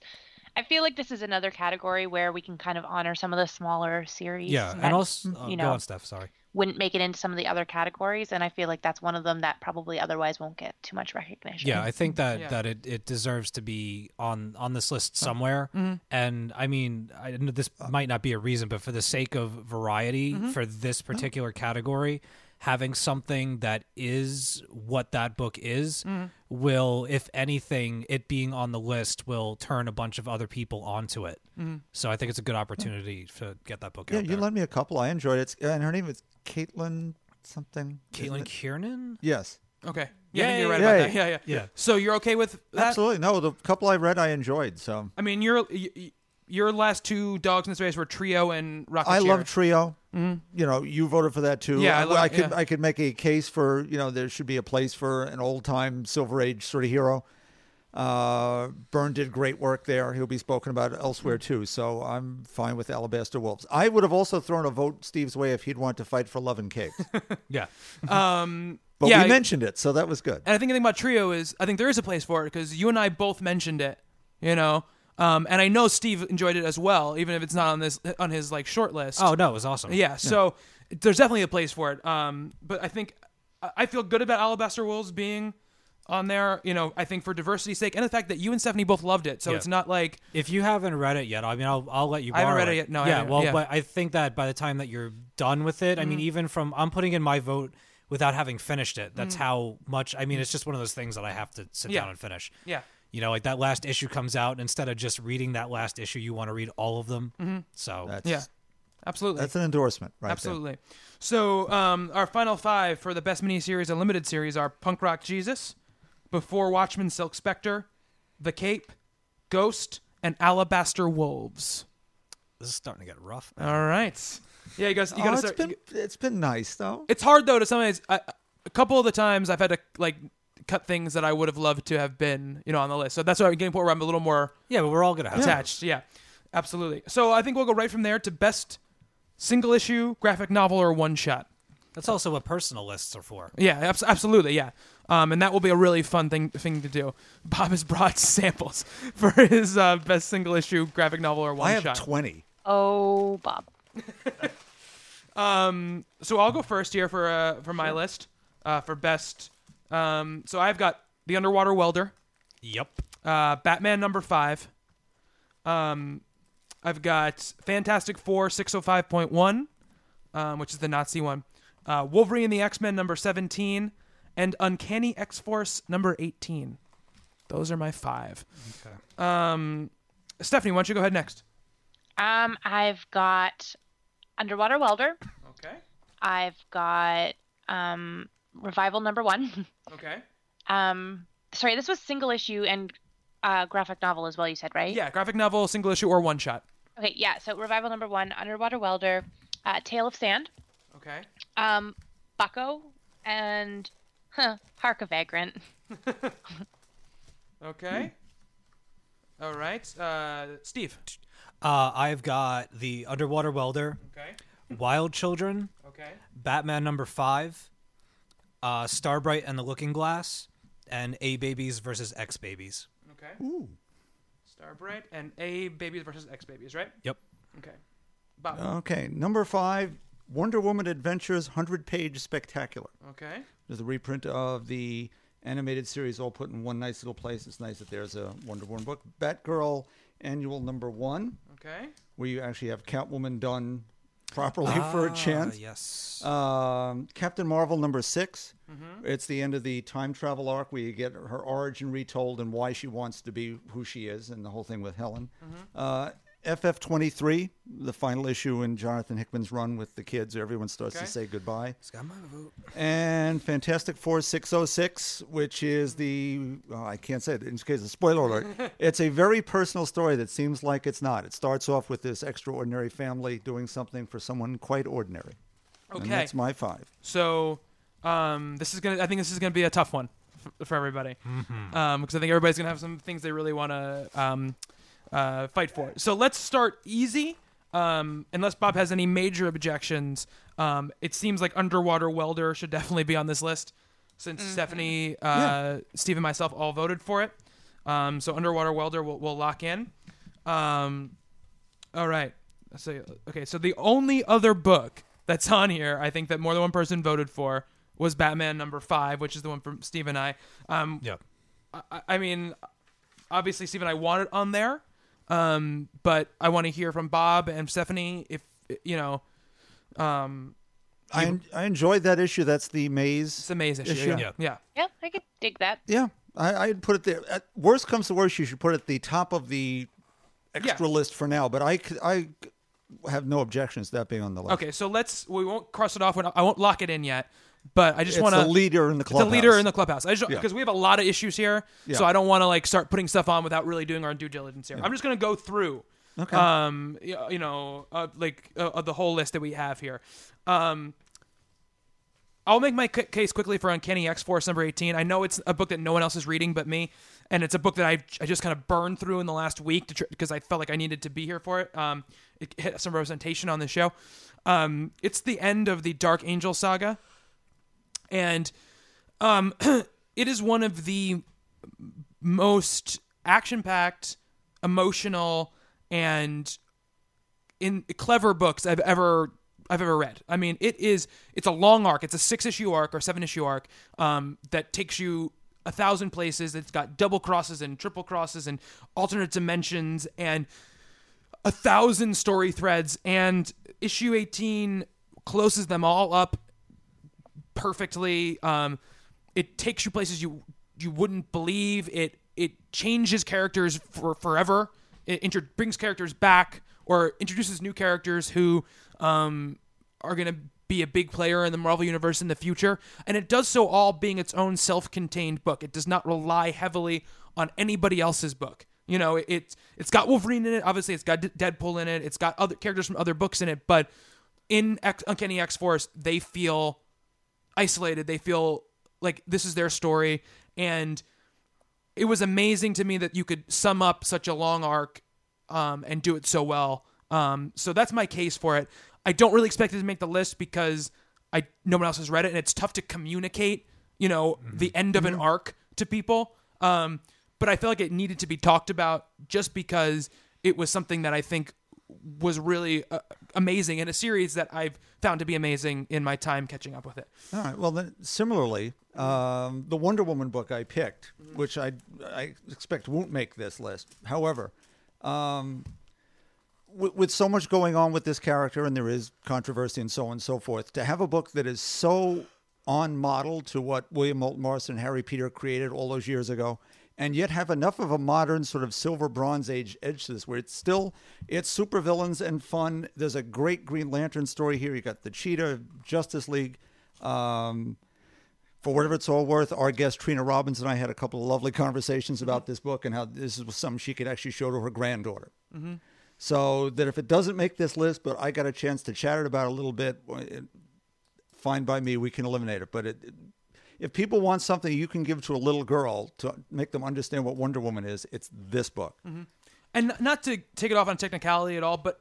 I feel like this is another category where we can kind of honor some of the smaller series. Yeah, that, and also uh, you uh, know go on, Steph. Sorry. wouldn't make it into some of the other categories, and I feel like that's one of them that probably otherwise won't get too much recognition. Yeah, I think that Yeah. that it, it deserves to be on on this list somewhere. Mm-hmm. And I mean, I know this might not be a reason, but for the sake of variety mm-hmm. for this mm-hmm. particular category, having something that is what that book is mm-hmm. will, if anything, it being on the list will turn a bunch of other people onto it. Mm-hmm. So I think it's a good opportunity to get that book Yeah, out you there. lent me a couple. I enjoyed it. It's- uh, And her name is Caitlin something. Caitlin it? Kiernan. Yes. Okay. Yeah, I think you're right yeah, about yeah. that. Yeah, yeah, Yeah. So you're okay with that? Absolutely. No, the couple I read I enjoyed. So I mean, your y- y- your last two dogs in this race were Trio and Rocketeer. I love Trio. You know, you voted for that too. Yeah, I I, love- I could yeah. I could make a case for you know there should be a place for an old time Silver Age sort of hero. Uh, Byrne did great work there. He'll be spoken about elsewhere too. So I'm fine with Alabaster Wolves. I would have also thrown a vote Steve's way if he'd want to fight for Love and Cake, Yeah. Um, but yeah, we mentioned it, so that was good. And I think the thing about Trio is I think there is a place for it because you and I both mentioned it, you know. Um, and I know Steve enjoyed it as well, even if it's not on this on his like short list. Oh no, it was awesome. yeah. So there's definitely a place for it. Um, but I think I- I feel good about Alabaster Wolves being on there. You know, I think for diversity's sake, and the fact that you and Stephanie both loved it, so Yeah. it's not like If you haven't read it yet, I mean, I'll I'll let you. I haven't borrow read it yet. No, I yeah. haven't. well, Yeah. Mm-hmm. but I think that by the time that you're done with it, I mean, even from I'm putting in my vote without having finished it. That's how much. I mean, it's just one of those things that I have to sit Mm. Yeah. down and finish. yeah. You know, like that last issue comes out, and instead of just reading that last issue, you want to read all of them. So That's, Yeah. Absolutely. that's an endorsement, right? there. Absolutely. So, um, our final five for the best miniseries and limited series are Punk Rock Jesus, Before Watchmen Silk Spectre, The Cape, Ghost, and Alabaster Wolves. this is starting to get rough. All right. Yeah, you guys, you Oh, gotta it's start. been you- it's been nice though. it's hard though to sometimes. I, a couple of the times I've had to like cut things that I would have loved to have been, you know, on the list. So that's why I'm getting to a point where I'm a little more Yeah, but we're all gonna have attached. Yeah, absolutely. So I think we'll go right from there to best single issue graphic novel or one shot. That's also what personal lists are for. Yeah, abs- absolutely. Yeah, um, and that will be a really fun thing thing to do. Bob has brought samples for his uh, best single issue graphic novel or one I have shot. twenty. Oh, Bob. Um, so I'll go first here for uh, for my list uh, for best. Um, so I've got the Underwater Welder, Yep. uh, Batman number five. Um, I've got Fantastic Four six hundred five point one, um, which is the Nazi one. Uh, Wolverine and the X Men number seventeen, and Uncanny X Force number eighteen. Those are my five. Okay. Um, Stephanie, why don't you go ahead next? Um, I've got Underwater Welder. Okay. I've got um, Revival number one. Okay. um, sorry, this was single issue and uh, graphic novel as well. You said right? Yeah, graphic novel, single issue, or one shot. Okay, yeah. So Revival number one, Underwater Welder, uh, Tale of Sand, Okay. um, Bucko, and huh, Hark a Vagrant. Okay. All right. Uh, Steve. Uh, I've got the Underwater Welder, Okay. Wild Children, Okay. Batman number five, uh, Starbright and the Looking Glass, and A Babies versus X Babies. Okay. Ooh. Starbright and A babies versus X babies, right? Yep. Okay. Bob. Okay, number five, Wonder Woman Adventures, hundred page spectacular. Okay. There's a reprint of the animated series all put in one nice little place. It's nice that there's a Wonder Woman book. Batgirl Annual Number One, Okay. where you actually have Catwoman done properly for a Ah, chance. Yes. Um, Captain Marvel number 6 Mm-hmm. It's the end of the time travel arc where you get her origin retold and why she wants to be who she is, and the whole thing with Helen. Mm-hmm. Uh, FF twenty three, the final issue in Jonathan Hickman's run with the kids, everyone starts Okay. to say goodbye. It's got my vote. And Fantastic Four 606, which is the, well, I can't say it in case of spoiler alert. it's a very personal story that seems like it's not. It starts off with this extraordinary family doing something for someone quite ordinary. And Okay. that's my five. So, um, this is gonna. I think this is gonna be a tough one f- for everybody, um, because I think everybody's gonna have some things they really want to um, uh, fight for. It. So let's start easy. Um, unless Bob has any major objections, um, it seems like Underwater Welder should definitely be on this list, since Stephanie, uh, Steve, and myself all voted for it. Um, so Underwater Welder will will lock in. Um, all right. So okay, so the only other book that's on here, I think that more than one person voted for, was Batman number five, which is the one from Steve and I. Um, Yeah. I, I mean, obviously Steve and I want it on there, um, but I want to hear from Bob and Stephanie if you know. Um, I, en- I enjoyed that issue. That's the maze. it's a maze issue. Issue. Yeah. Yeah. yeah. Yeah, I could dig that. Yeah, I, I'd put it there. At worst comes to worst, you should put it at the top of the extra Yeah. list for now. But I, I have no objections to that being on the list. Okay, so let's. We won't cross it off. When, I won't lock it in yet, but I just want to. the leader in the clubhouse. a leader in the clubhouse. I just Yeah. because we have a lot of issues here, Yeah. so I don't want to like start putting stuff on without really doing our due diligence here. I'm just gonna go through, Okay. um, you know, uh, like uh, uh, the whole list that we have here. Um, I'll make my c- case quickly for Uncanny X Force number 18. I know it's a book that no one else is reading but me, and it's a book that I I just kind of burned through in the last week to tr- because I felt like I needed to be here for it. Um, it hit some representation on the show. Um, it's the end of the Dark Angel saga, and um, it is one of the most action-packed, emotional, and in clever books I've ever I've ever read. I mean, it is it's a long arc. It's a six issue arc or seven issue arc um, that takes you a thousand places. It's got double crosses and triple crosses and alternate dimensions and a thousand story threads. And issue eighteen closes them all up perfectly. Um, it takes you places you you wouldn't believe. It it changes characters for forever. It inter- brings characters back or introduces new characters who um, are going to be a big player in the Marvel universe in the future. And it does so all being its own self-contained book. It does not rely heavily on anybody else's book. You know, it, it's it's got Wolverine in it. Obviously, it's got D- Deadpool in it. It's got other characters from other books in it. But in X- Uncanny X Force, they feel isolated. They feel like this is their story, and it was amazing to me that you could sum up such a long arc um, and do it so well. Um, so that's my case for it. I don't really expect it to make the list because I no one else has read it, and it's tough to communicate, you know, the end of an arc to people. Um, but I feel like it needed to be talked about just because it was something that I think was really uh, amazing in a series that I've found to be amazing in my time catching up with it. All right. Well, then similarly, um, the Wonder Woman book I picked, which I I expect won't make this list. However, um, with, with so much going on with this character, and there is controversy and so on and so forth, to have a book that is so on model to what William Moulton Marston and Harry Peter created all those years ago, and yet have enough of a modern sort of silver bronze age edge to this where it's still it's supervillains and fun. There's a great Green Lantern story here. You got the Cheetah, Justice League. Um, for whatever it's all worth, our guest Trina Robbins and I had a couple of lovely conversations about this book and how this was something she could actually show to her granddaughter. So that if it doesn't make this list, but I got a chance to chat it about a little bit, it, fine by me. We can eliminate it. But it, if people want something you can give to a little girl to make them understand what Wonder Woman is, it's this book. And not to take it off on technicality at all, but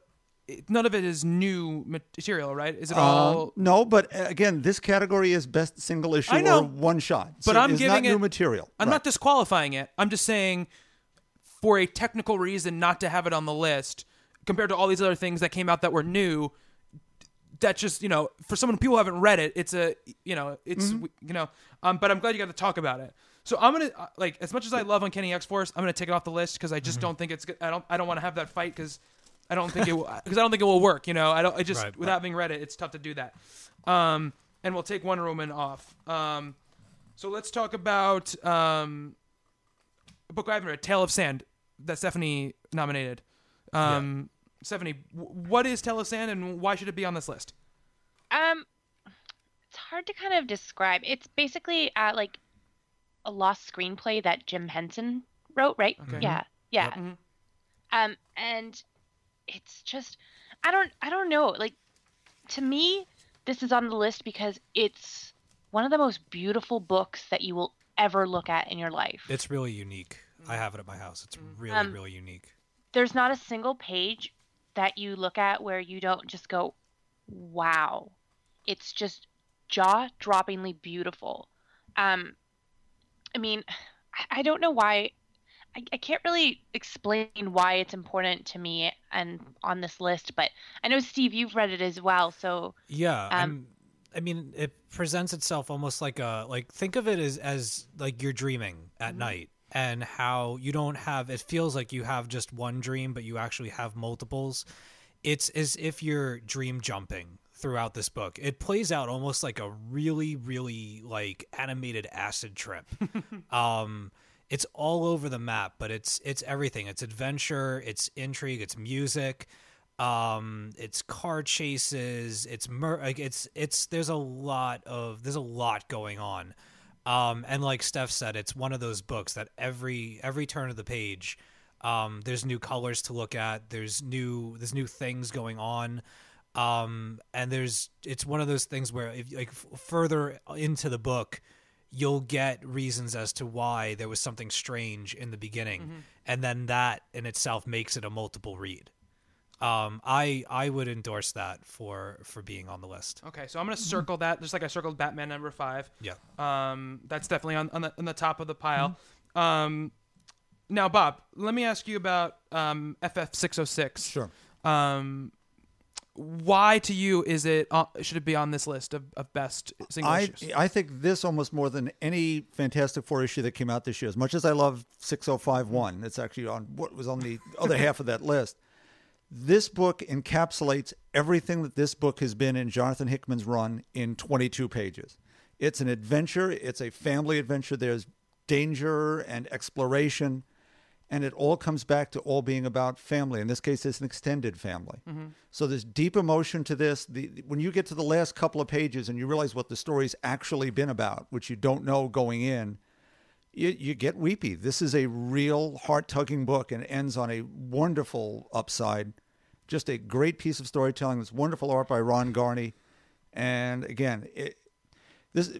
none of it is new material, right? Is it all? Um, no, but uh, again, this category is best single issue I know. or one shot. But So I'm it's giving not new material. I'm Right. not disqualifying it. I'm just saying, for a technical reason, not to have it on the list compared to all these other things that came out that were new. That's just you know, for someone people haven't read it, it's a you know, it's Mm-hmm. you know. Um, but I'm glad you got to talk about it. So I'm gonna uh, like as much as I love Uncanny X Force, I'm gonna take it off the list because I just Mm-hmm. don't think it's good. I don't I don't want to have that fight because I don't think it will because I don't think it will work. You know, I don't. I just Right. without having read it, it's tough to do that. Um, and we'll take Wonder Woman off. Um, so let's talk about um, a book I haven't read, Tale of Sand, that Stephanie nominated. Um, Stephanie, w- what is Tale of and why should it be on this list? Um, it's hard to kind of describe. It's basically uh, like a lost screenplay that Jim Henson wrote, right? Okay. Yeah, yeah. Yep. Mhm. Um, and it's just, I don't, I don't know. Like, to me, this is on the list because it's one of the most beautiful books that you will ever look at in your life. It's really unique. I have it at my house. It's really, Um, really unique. There's not a single page that you look at where you don't just go, wow. It's just jaw droppingly beautiful. Um, I mean, I- don't know why. I, I can't really explain why it's important to me and on this list, but I know Steve, you've read it as well. So Yeah, Um, I mean, it presents itself almost like a like think of it as as like you're dreaming at night and how you don't have it feels like you have just one dream but you actually have multiples. It's as if you're dream jumping throughout this book. It plays out almost like a really really like animated acid trip. um it's all over the map, but it's it's everything. It's adventure, it's intrigue, it's music um it's car chases it's mur- like it's it's there's a lot of there's a lot going on um and like steph said it's one of those books that every every turn of the page um there's new colors to look at. There's new there's new things going on. Um and there's it's one of those things where if like f- further into the book you'll get reasons as to why there was something strange in the beginning. And then that in itself makes it a multiple read um, I I would endorse that for for being on the list. Okay, so I'm gonna circle that just like I circled Batman number five. Yeah. Um, that's definitely on, on the on the top of the pile. Um, now Bob, let me ask you about um, FF six oh six. Sure. Um, why to you is it uh, should it be on this list of, of best single I issues? I think this almost more than any Fantastic Four issue that came out this year. As much as I love 6051, it's actually on what was on the other half of that list. This book encapsulates everything that this book has been in Jonathan Hickman's run in 22 pages. It's an adventure, it's a family adventure. There's danger and exploration, and it all comes back to all being about family. In this case, it's an extended family. Mm-hmm. So there's deep emotion to this. The, when you get to the last couple of pages and you realize what the story's actually been about, which you don't know going in, you, you get weepy. This is a real heart tugging book and ends on a wonderful upside. Just a great piece of storytelling. This wonderful art by Ron Garney. And again, it, this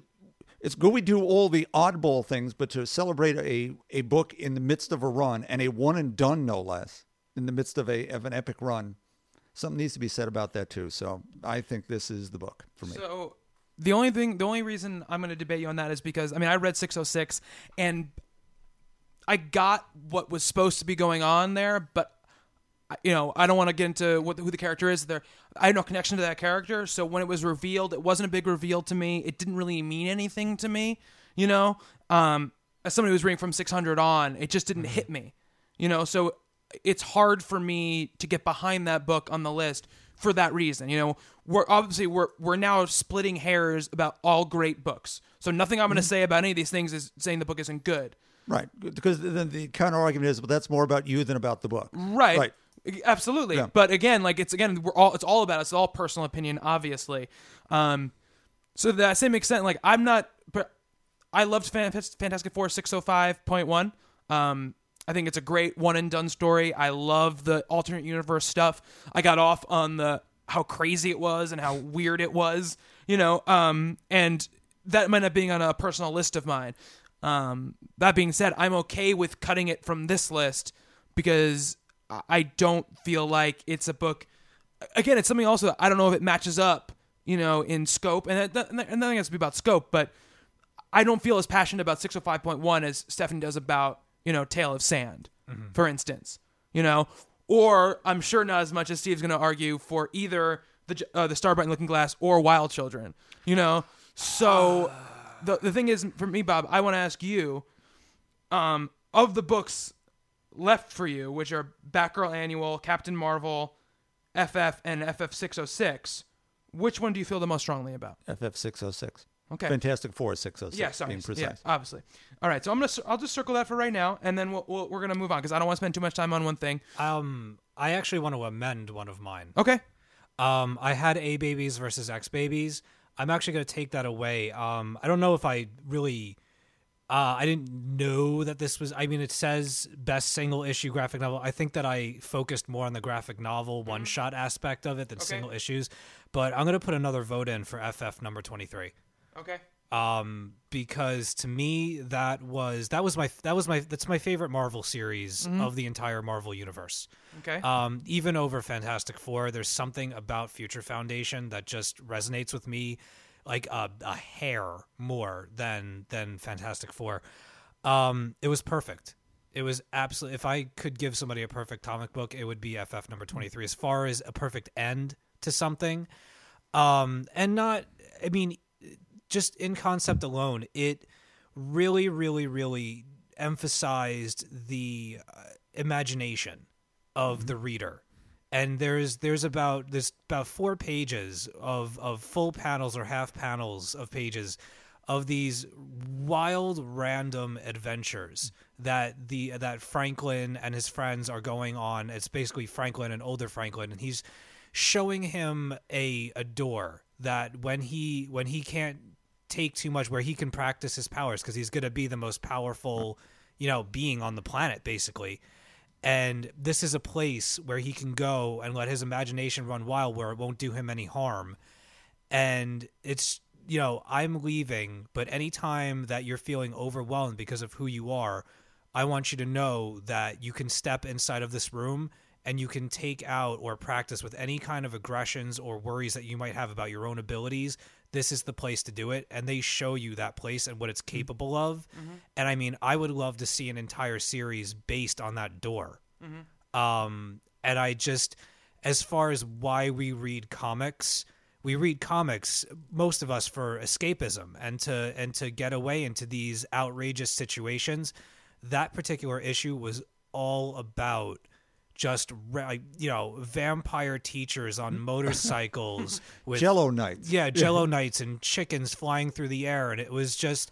it's good we do all the oddball things, but to celebrate a, a book in the midst of a run and a one and done no less in the midst of a of an epic run, something needs to be said about that too. So I think this is the book for me. So the only thing, the only reason I'm going to debate you on that is because I mean I read 606 and I got what was supposed to be going on there, but you know I don't want to get into what who the character is. There, I had no connection to that character, so when it was revealed, it wasn't a big reveal to me. It didn't really mean anything to me, you know. Um, as somebody who's reading from 600 on, it just didn't hit me, you know. So it's hard for me to get behind that book on the list for that reason. You know, we're obviously we're we're now splitting hairs about all great books. So nothing I'm going to say about any of these things is saying the book isn't good. Right. Because then the counter argument is, well, that's more about you than about the book. Right. Right. Absolutely. Yeah. But again, like it's again, we're all it's all about it's all personal opinion, obviously. Um, so to that same extent, like I'm not, but I loved Fantastic Four six hundred five point one. Um, I think it's a great one and done story. I love the alternate universe stuff. I got off on the how crazy it was and how weird it was, you know. Um, and that might not being on a personal list of mine. Um, that being said, I'm okay with cutting it from this list because I- don't feel like it's a book. Again, it's something also that I don't know if it matches up, you know, in scope, and that, and nothing has to be about scope, but I don't feel as passionate about 605.1 as Stephanie does about, you know, Tale of Sand, for instance, you know, or I'm sure not as much as Steve's going to argue for either the uh, the Starbright and Looking Glass or Wild Children, you know. So the the thing is, for me, Bob, I want to ask you, um, of the books left for you, which are Batgirl Annual, Captain Marvel, FF, and FF 606, which one do you feel the most strongly about? FF six oh six. Okay. Fantastic Four six oh six. Yeah, sorry. Being precise. Yeah, obviously. All right, so I'm gonna I'll just circle that for right now, and then we'll, we'll, we're gonna move on because I don't want to spend too much time on one thing. Um, I actually want to amend one of mine. Okay. Um, I had A babies versus X babies. I'm actually going to take that away. Um, I don't know if I really. Uh, I didn't know that this was. I mean, it says best single issue graphic novel. I think that I focused more on the graphic novel one shot aspect of it than Okay. single issues. But I'm going to put another vote in for FF number 23 Okay. um because to me that was that was my that was my that's my favorite marvel series of the entire marvel universe Okay. um even over fantastic four there's something about future foundation that just resonates with me like a, a hair more than than fantastic four. Um it was perfect. It was absolutely if i could give somebody a perfect comic book it would be ff number 23 as far as a perfect end to something um and not i mean just in concept alone, it really, really, really emphasized the uh, imagination of the reader. And there's there's about there's about four pages of of full panels or half panels of pages of these wild random adventures that the that Franklin and his friends are going on. It's basically Franklin and older Franklin, and he's showing him a a door that when he when he can't take too much where he can practice his powers because he's going to be the most powerful you know being on the planet basically and this is a place where he can go and let his imagination run wild where it won't do him any harm. And it's you know i'm leaving but anytime that you're feeling overwhelmed because of who you are i want you to know that you can step inside of this room and you can take out or practice with any kind of aggressions or worries that you might have about your own abilities this is the place to do it and they show you that place and what it's mm-hmm. capable of. Mm-hmm. And i mean i would love to see an entire series based on that door. Mm-hmm. Um and i just as far as why we read comics we read comics most of us for escapism and to and to get away into these outrageous situations. That particular issue was all about just ra- you know vampire teachers on motorcycles with Jello nights. yeah jello knights and chickens flying through the air and it was just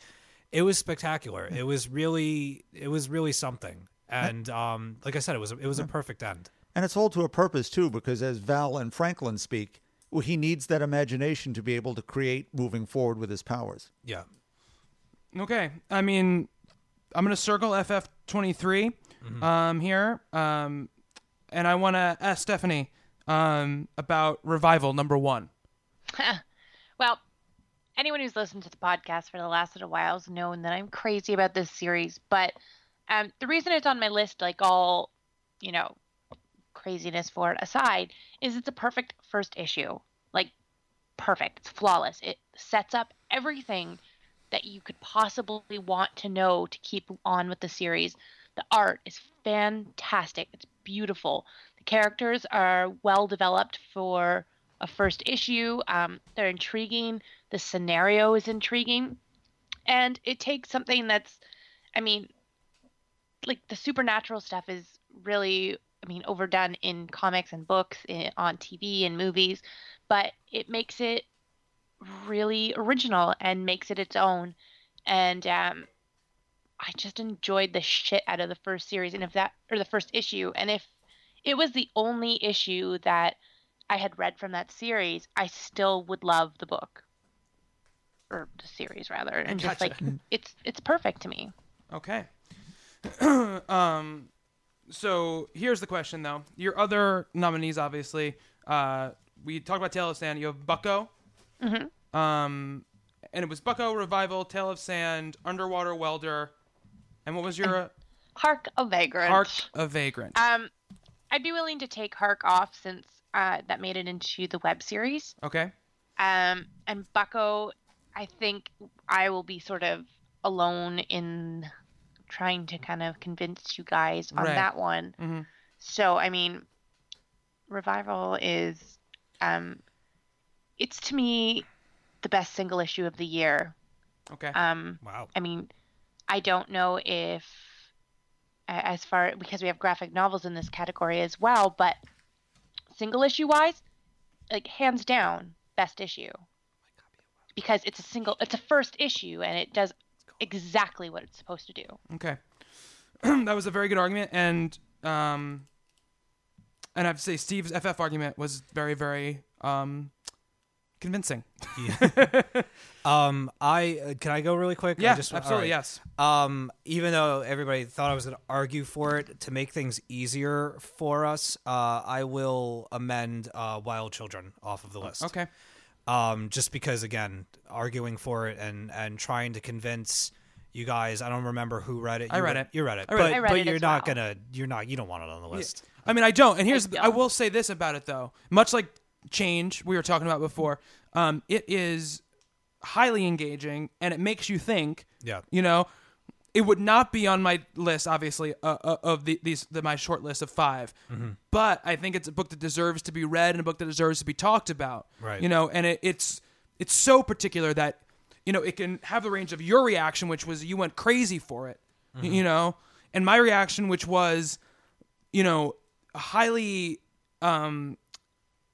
it was spectacular. It was really it was really something. And um like i said it was a, it was a perfect end. And it's all to a purpose too, because as Val and Franklin speak, well, he needs that imagination to be able to create moving forward with his powers. yeah. Okay. I mean, I'm gonna circle FF23 um, here, um, and I want to ask Stephanie um, about revival number one. Well, anyone who's listened to the podcast for the last little while has known that I'm crazy about this series. But um, the reason it's on my list, like all, you know, craziness for it aside, is it's a perfect first issue. Like, perfect. It's flawless. It sets up everything that you could possibly want to know to keep on with the series. The art is fantastic. It's beautiful. The characters are well developed for a first issue. Um, they're intriguing. The scenario is intriguing. And it takes something that's, I mean, like the supernatural stuff is really, I mean, overdone in comics and books, in, on TV and movies, but it makes it really original and makes it its own. And um, I just enjoyed the shit out of the first series, and if that or the first issue, and if it was the only issue that I had read from that series, I still would love the book or the series rather, and just like it's it's perfect to me. Okay. um, so here's the question, though. Your other nominees, obviously, uh, we talked about Tale of Sand. You have Bucko. Mm-hmm. Um, and it was Bucko, Revival, Tale of Sand, Underwater Welder, and what was your uh, Hark a Vagrant. Hark a Vagrant? Um, I'd be willing to take Hark off since uh, that made it into the web series. okay. Um, and Bucko, I think I will be sort of alone in trying to kind of convince you guys on Right. that one. Mhm. So, I mean, Revival is, um, it's to me the best single issue of the year. Okay. Um, Wow. I mean, I don't know if, as far because we have graphic novels in this category as well, but single issue wise, like hands down, best issue. Because it's a single, it's a first issue, and it does exactly what it's supposed to do. Okay. that was a very good argument, and um, and I have to say Steve's FF argument was very, very um, convincing. Um, I uh, can I go really quick? I Yeah, just- absolutely. all right. Yes. Um, even though everybody thought I was going to argue for it to make things easier for us, uh, I will amend uh, Wild Children off of the list. Okay. Um, just because again, arguing for it and and trying to convince you guys. I don't remember who read it. I You read it. You read it. I read but it. I read but it you're as not well. gonna. You're not. You don't want it on the list. I mean, I don't. And here's, I I, don't. will say this about it though. Much like Change, we were talking about before, um, it is highly engaging and it makes you think. Yeah. You know, it would not be on my list, obviously, uh, uh, of the, these the, my short list of 5 Mm-hmm. But I think it's a book that deserves to be read and a book that deserves to be talked about. Right. You know, and it, it's it's so particular that you know it can have the range of your reaction, which was you went crazy for it. Mm-hmm. You know, and my reaction, which was you know, highly um,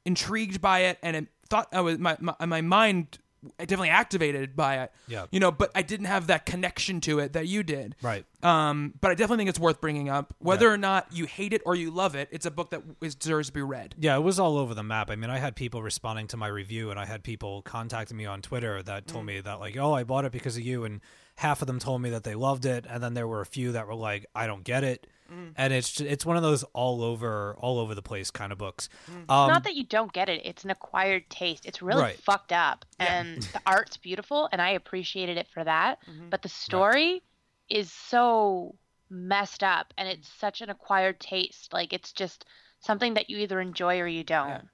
intrigued by it, and it thought I was my, my my mind definitely activated by it. Yeah. you know, but I didn't have that connection to it that you did. Right. Um, but I definitely think it's worth bringing up, whether Yeah. or not you hate it or you love it. It's a book that is, deserves to be read. Yeah, it was all over the map. I mean, I had people responding to my review, and I had people contacting me on Twitter that Mm. told me that, like, oh, I bought it because of you, and half of them told me that they loved it, and then there were a few that were like, I don't get it, Mm. and it's ju- it's one of those all over all over the place kind of books. Mm. Um, Not that you don't get it; it's an acquired taste. It's really Right. fucked up, and the art's beautiful, and I appreciated it for that. Mm-hmm. But the story is so messed up, and it's such an acquired taste. Like it's just something that you either enjoy or you don't.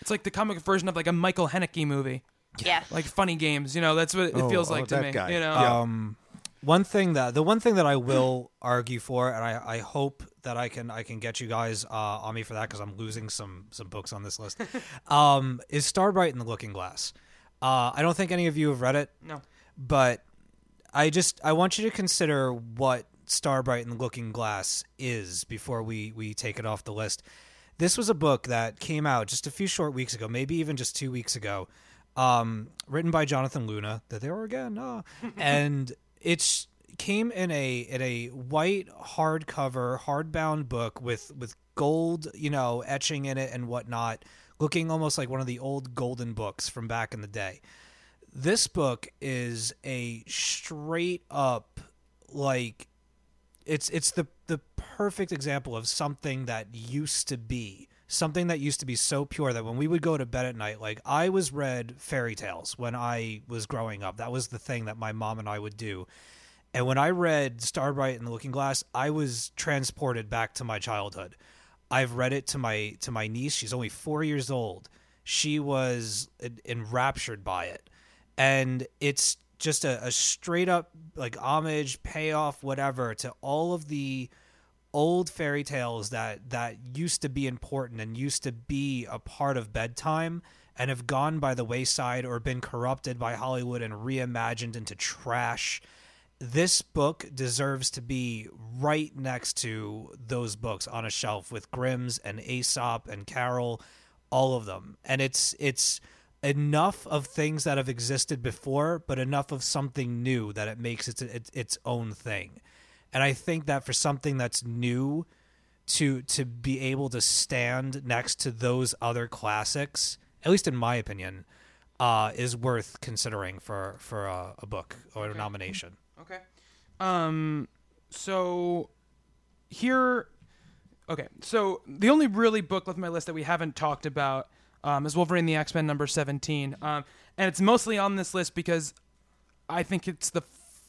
It's like the comic version of like a Michael Haneke movie, Yes. like Funny Games. You know, that's what it Oh, feels oh, like to me. guy. You know, Yeah. Um, one thing that the one thing that I will argue for, and I, I hope that I can I can get you guys uh, on me for that because I'm losing some some books on this list, um, is Starbright and the Looking Glass. Uh, I don't think any of you have read it, no. but I just I want you to consider what Starbright and the Looking Glass is before we we take it off the list. This was a book that came out just a few short weeks ago, maybe even just two weeks ago, um, written by Jonathan Luna. That there were again, uh, and it's came in a in a white hardcover hardbound book with with gold you know etching in it and whatnot, looking almost like one of the old golden books from back in the day. This book is a straight up like it's it's the the perfect example of something that used to be something that used to be so pure that when we would go to bed at night like I was read fairy tales when I was growing up. That was the thing that my mom and I would do. And when I read Starbright and the Looking Glass I was transported back to my childhood. I've read it to my to my niece. She's only 4 years old. She was enraptured by it. And it's just a, a straight up like homage payoff whatever to all of the old fairy tales that that used to be important and used to be a part of bedtime and have gone by the wayside or been corrupted by Hollywood and reimagined into trash this book deserves to be right next to those books on a shelf with Grimm's and Aesop and Carroll, all of them. And it's it's enough of things that have existed before, but enough of something new that it makes its its, its own thing. And I think that for something that's new, to to be able to stand next to those other classics, at least in my opinion, uh, is worth considering for for a, a book or a nomination. Okay. Um. So here, okay. So the only really book left on my list that we haven't talked about um, is Wolverine the X Men number seventeen. Um, and it's mostly on this list because I think it's the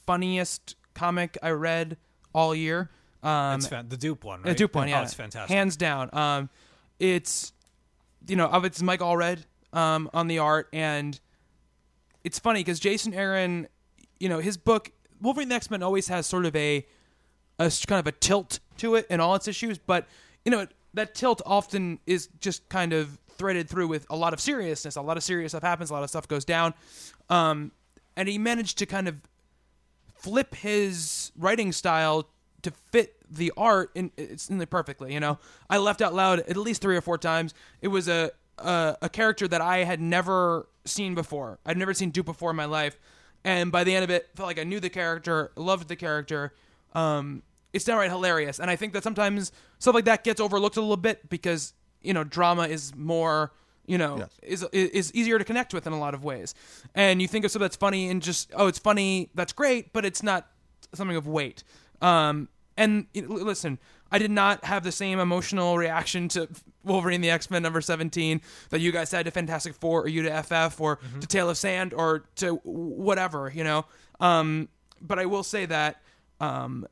funniest comic I read all year. Um, It's fan- the Doop one, right? the Doop one, yeah, Oh, it's fantastic. hands down. Um, it's you know, of it's Mike Allred um on the art, and it's funny because Jason Aaron, you know, his book Wolverine the X Men always has sort of a, a kind of a tilt to it in all its issues, but you know that tilt often is just kind of threaded through with a lot of seriousness. A lot of serious stuff happens, a lot of stuff goes down, um, and he managed to kind of flip his writing style to fit the art in it's in perfectly. You know, I left out loud at least three or four times. It was a a, a character that I had never seen before. I'd never seen Doop before in my life, and by the end of it, felt like I knew the character, loved the character. Um, it's downright hilarious, and I think that sometimes stuff like that gets overlooked a little bit because you know drama is more you know Yes. is is easier to connect with in a lot of ways. And you think of something that's funny and just oh, it's funny, that's great, but it's not something of weight. Um, and you know, l- listen, I did not have the same emotional reaction to Wolverine the X Men number seventeen that you guys had to Fantastic Four or you to FF or to Tale of Sand or to whatever you know. Um, but I will say that um,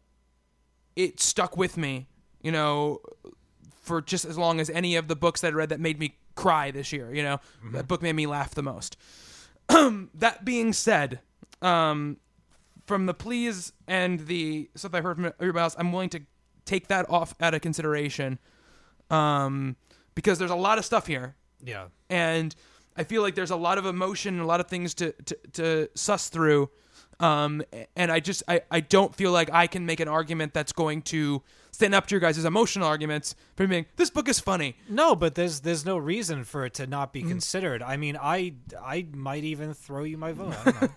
it stuck with me, you know, for just as long as any of the books that I read that made me cry this year. You know, that book made me laugh the most. that being said, um, from the pleas and the stuff I heard from everybody else, I'm willing to take that off out of consideration, um, because there's a lot of stuff here, yeah. and I feel like there's a lot of emotion and a lot of things to to, to suss through. Um, and I just I, I don't feel like I can make an argument that's going to stand up to your guys' emotional arguments for being this book is funny. No, but there's there's no reason for it to not Mm-hmm. be considered. I mean, I I might even throw you my vote. I.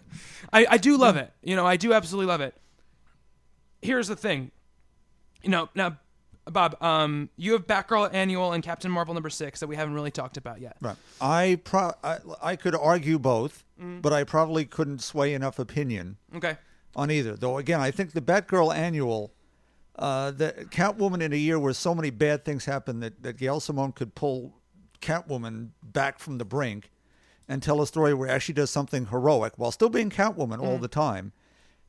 I, I do love it. You know, I do absolutely love it. Here's the thing. You know, now, Bob, um, you have Batgirl Annual and Captain Marvel number six that we haven't really talked about yet. Right. I, pro- I I could argue both, but I probably couldn't sway enough opinion Okay. on either. Though again, I think the Batgirl annual, uh, the Catwoman in a year where so many bad things happen that that Gail Simone could pull Catwoman back from the brink and tell a story where she does something heroic while still being Catwoman all the time.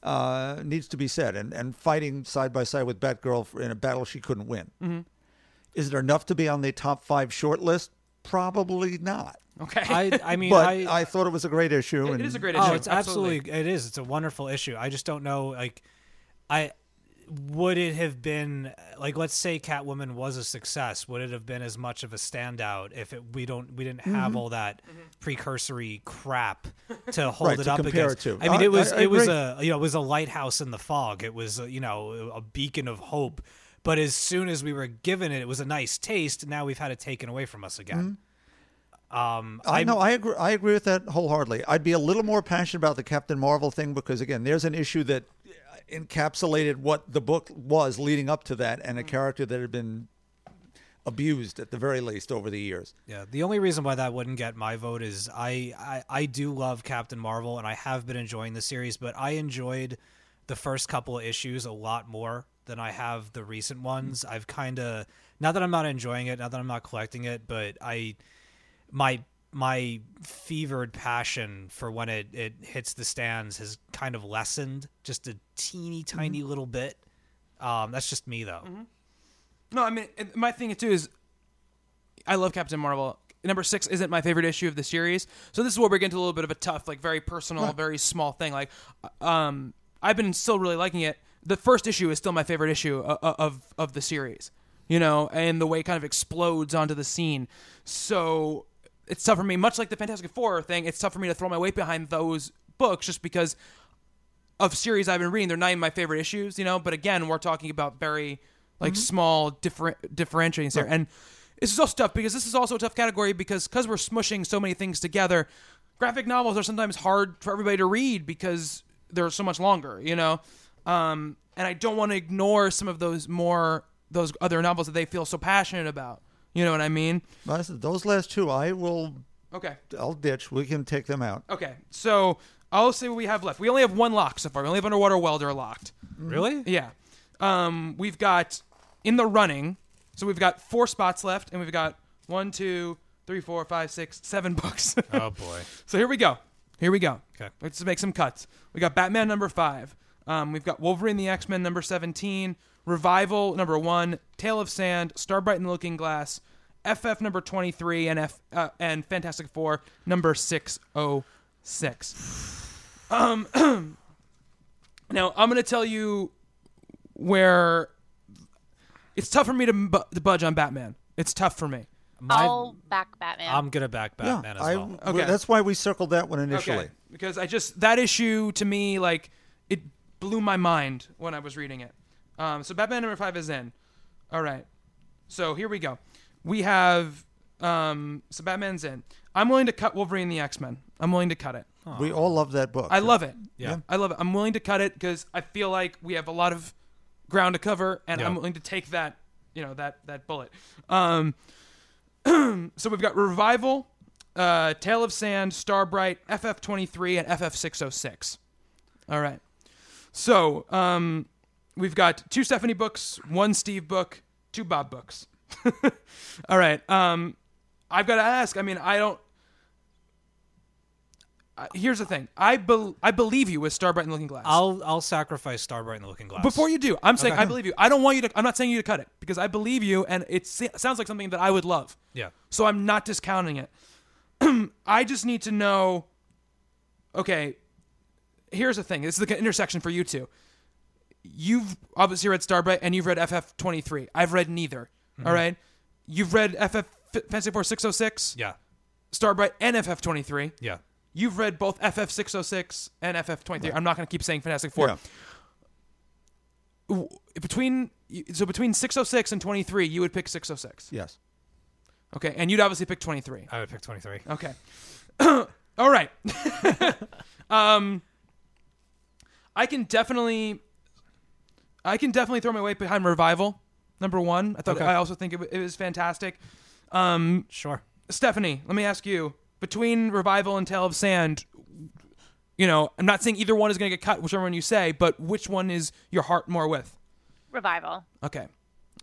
Uh, needs to be said, and, and fighting side by side with Batgirl in a battle she couldn't win. Is there enough to be on the top five short list? Probably not. Okay. I I mean, but I, I, thought it was a great issue. It and is a great issue. Oh, it's absolutely. it is. It's a wonderful issue. I just don't know like I would it have been like let's say Catwoman was a success, would it have been as much of a standout if it, we don't we didn't have Mm-hmm. all that precursory crap to hold Right, it to up compare against? it to. I mean, I- it was I- it was a you know, it was a lighthouse in the fog. It was uh, you know, a beacon of hope. But as soon as we were given it, it was a nice taste. Now we've had it taken away from us again. Um, I know I agree. I agree with that wholeheartedly. I'd be a little more passionate about the Captain Marvel thing because again, there's an issue that encapsulated what the book was leading up to that, and a mm. character that had been abused at the very least over the years. Yeah, the only reason why that wouldn't get my vote is I, I I do love Captain Marvel and I have been enjoying the series, but I enjoyed the first couple of issues a lot more than I have the recent ones. Mm. I've kind of not that I'm not enjoying it, not that I'm not collecting it, but I my my fevered passion for when it, it hits the stands has kind of lessened just a teeny mm-hmm. tiny little bit. Um, that's just me though. Mm-hmm. No, I mean my thing too is I love Captain Marvel. Number six isn't my favorite issue of the series, so this is where we get into a little bit of a tough, like very personal, very small thing. Like, uh, um, I've been still really liking it. The first issue is still my favorite issue of of, of the series, you know, and the way it kind of explodes onto the scene. So it's tough for me, much like the Fantastic Four thing. It's tough for me to throw my weight behind those books just because of series I've been reading. They're not even my favorite issues, you know. But again, we're talking about very like small different differentiating there, and this is also tough because this is also a tough category because because we're smushing so many things together. Graphic novels are sometimes hard for everybody to read because they're so much longer, you know. Um, and I don't want to ignore some of those more those other novels that they feel so passionate about. You know what I mean? But I said, those last two, I will. Okay. I'll ditch. We can take them out. Okay. So I'll say what we have left. We only have one lock so far. We only have underwater welder locked. Really? Yeah. Um, we've got in the running, so we've got four spots left, and we've got one, two, three, four, five, six, seven books. Oh boy. so here we go. Here we go. Okay. Let's make some cuts. We got Batman number five. Um, we've got Wolverine the X Men number seventeen. Revival number one. Tale of Sand. Starbright and the Looking Glass. FF number twenty three and F uh, and Fantastic Four number six oh six. Um. now I'm gonna tell you where it's tough for me to, bu- to budge on Batman. It's tough for me. My, I'll back Batman. I'm gonna back Batman yeah, as I, well. Okay. That's why we circled that one initially. Okay. Because I just that issue to me like it blew my mind when I was reading it. Um, so Batman number five is in. All right. So here we go. We have um, so Batman's in. I'm willing to cut Wolverine the X Men. I'm willing to cut it. We all love that book. I love it. Yeah. I love it. I'm willing to cut it because I feel like we have a lot of ground to cover, and Yeah. I'm willing to take that, you know, that that bullet. Um, so we've got revival, uh, Tale of Sand, Starbright, FF23, and FF606. All right. So um, we've got two Stephanie books, one Steve book, two Bob books. All right. Um, I've got to ask. I mean, I don't. Uh, here's the thing. I bel I believe you with Starbright and Looking Glass. I'll I'll sacrifice Starbright and the Looking Glass. Before you do, I'm saying Okay. I believe you. I don't want you to. I'm not saying you to cut it because I believe you, and it sounds like something that I would love. Yeah. So I'm not discounting it. I just need to know. Okay, here's the thing. This is the intersection for you two. You've obviously read Starbright and you've read FF23. I've read neither. Mm-hmm. all right. You've read FF Fantasy Four 606, Yeah. Starbright, and FF23. Yeah. You've read both FF606 and FF23. I'm not going to keep saying Fantastic Four. Yeah. Between so between 606 and 23, you would pick 606. Yes. Okay, and you'd obviously pick 23. I would pick 23. Okay. All right. um I can definitely I can definitely throw my weight behind Revival. Number 1. I thought Okay. I also think it, wa- it was fantastic. Um Sure. Stephanie, let me ask you, between Revival and Tale of Sand, you know, I'm not saying either one is going to get cut, whichever one you say, but which one is your heart more with? Revival. Okay.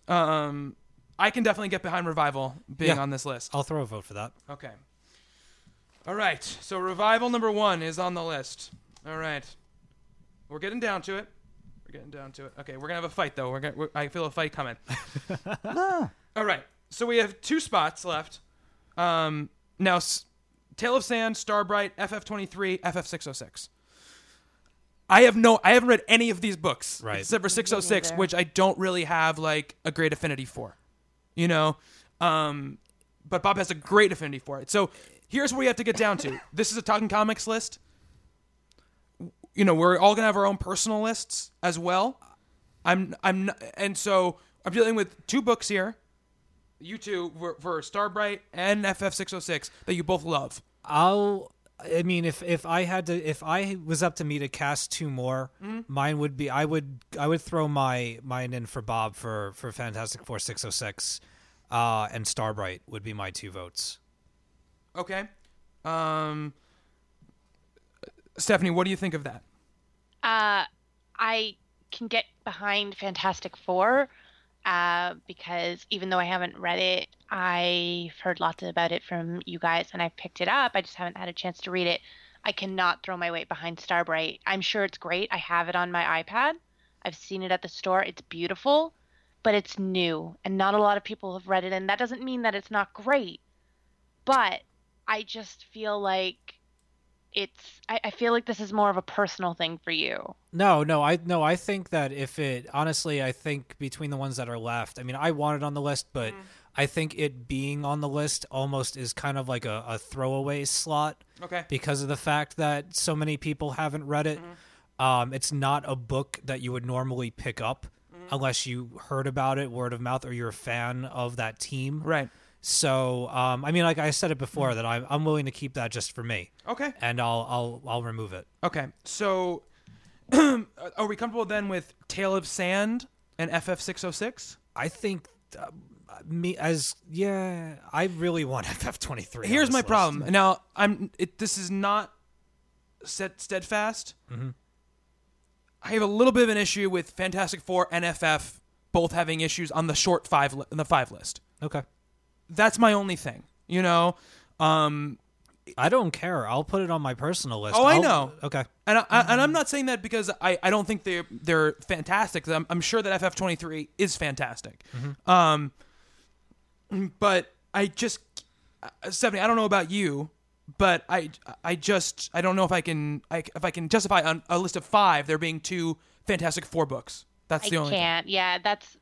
Um, I can definitely get behind Revival being Yeah. on this list. I'll throw a vote for that. Okay. All right. So Revival number one is on the list. All right. We're getting down to it. We're getting down to it. Okay, we're gonna have a fight though. We're gonna. We're, I feel a fight coming. All right. So we have two spots left. Um, now, S- Tale of Sand, Starbright, FF23, FF606. I have no. I haven't read any of these books Right. except for 606, which I don't really have like a great affinity for. You know, um, but Bob has a great affinity for it. So here's where we have to get down to. This is a Talking Comics list. You know, we're all gonna have our own personal lists as well. I'm I'm not, and so I'm dealing with two books here. You two for, for Starbright and FF606 that you both love. I'll. I mean, if if I had to, if I was up to me to cast two more, mine would be. I would I would throw my mine in for Bob for for Fantastic Four six oh six, uh, and Starbright would be my two votes. Okay. Um Stephanie, what do you think of that? Uh, I can get behind Fantastic Four uh, because even though I haven't read it, I've heard lots about it from you guys and I've picked it up. I just haven't had a chance to read it. I cannot throw my weight behind Starbright. I'm sure it's great. I have it on my iPad. I've seen it at the store. It's beautiful, but it's new and not a lot of people have read it. And that doesn't mean that it's not great, but I just feel like it's, I, I feel like this is more of a personal thing for you. No, no, I no, I think that if it honestly, I think between the ones that are left, I mean, I want it on the list, but mm. I think it being on the list almost is kind of like a, a throwaway slot. Okay. because of the fact that so many people haven't read it. Mm-hmm. Um, it's not a book that you would normally pick up mm-hmm. unless you heard about it word of mouth or you're a fan of that team. Right. So, um, I mean, like I said it before, that I'm I'm willing to keep that just for me, Okay. and I'll I'll I'll remove it. Okay. So, are we comfortable then with Tale of Sand and FF six oh six? I think uh, me as yeah, I really want FF23. on Here's this my list. problem. Now, I'm. It, this is not set steadfast. Mm-hmm. I have a little bit of an issue with Fantastic Four and FF both having issues on the short five li- the five list. Okay, That's my only thing. You know. Um, I don't care. I'll put it on my personal list. Oh, I I'll- know. Okay, And I, I, and I'm not saying that because I, I don't think they're they're fantastic. I'm, I'm sure that FF23 is fantastic. Um, but I just uh, Stephanie, I don't know about you, but I I just I don't know if I can I, if I can justify on a list of five there being two Fantastic Four books. That's I the only. thing. can't. Yeah, that's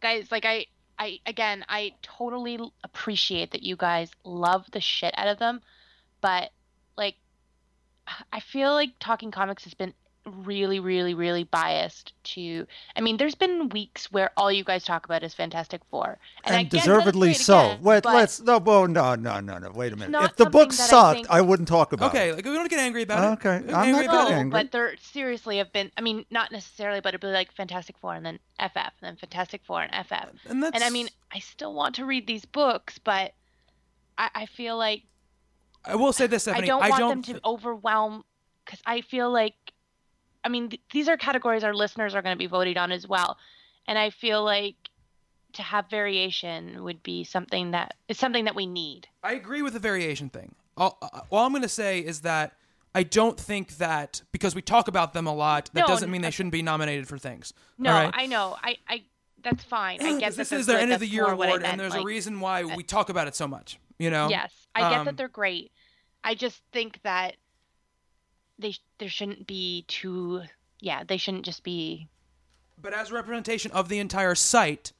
guys. Like I, I again, I totally appreciate that you guys love the shit out of them, but like, I feel like talking comics has been really, really, really biased to. I mean, there's been weeks where all you guys talk about is Fantastic Four, and, and get deservedly great so. again, Wait, let's no, well, no, no, no, no. Wait a minute. If the something book that I sucked, think- I wouldn't talk about it. Okay, it. like we don't get angry about it. Okay, I'm get not about getting angry. but there seriously have been. I mean, not necessarily, but it'd be like Fantastic Four and then FF and then Fantastic Four and FF. And that's And I mean, I still want to read these books, but I, I feel like I will say this, I don't I want don't them to overwhelm because I feel like, I mean, th- these are categories our listeners are going to be voting on as well, and I feel like to have variation would be something that is something that we need. I agree with the variation thing. All, uh, all I'm going to say is that I don't think that because we talk about them a lot, that No, doesn't mean they shouldn't be nominated for things. No, right? I know, I, I that's fine. I get that this is their good, end of the year more what I award, and there's like- a reason why we talk about it so much. You know? Yes, I get Um, that they're great. I just think that they there shouldn't be too. Yeah, they shouldn't just be. But as representation of the entire site,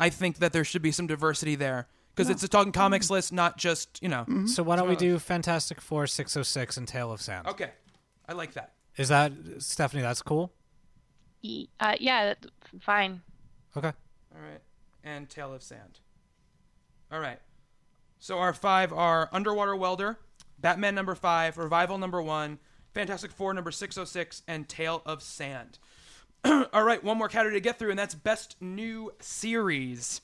I think that there should be some diversity there because it's a talking comics list, not just you know. Mm-hmm. so why don't we do Fantastic Four, Six Hundred Six, and Tale of Sand? Okay, I like that. Is that Stephanie? That's cool. e- Uh, yeah, fine. Okay. All right, and Tale of Sand. All right. So our five are Underwater Welder, Batman number five, Revival number one, Fantastic Four number six oh six, and Tale of Sand. All right, one more category to get through, and that's Best New Series.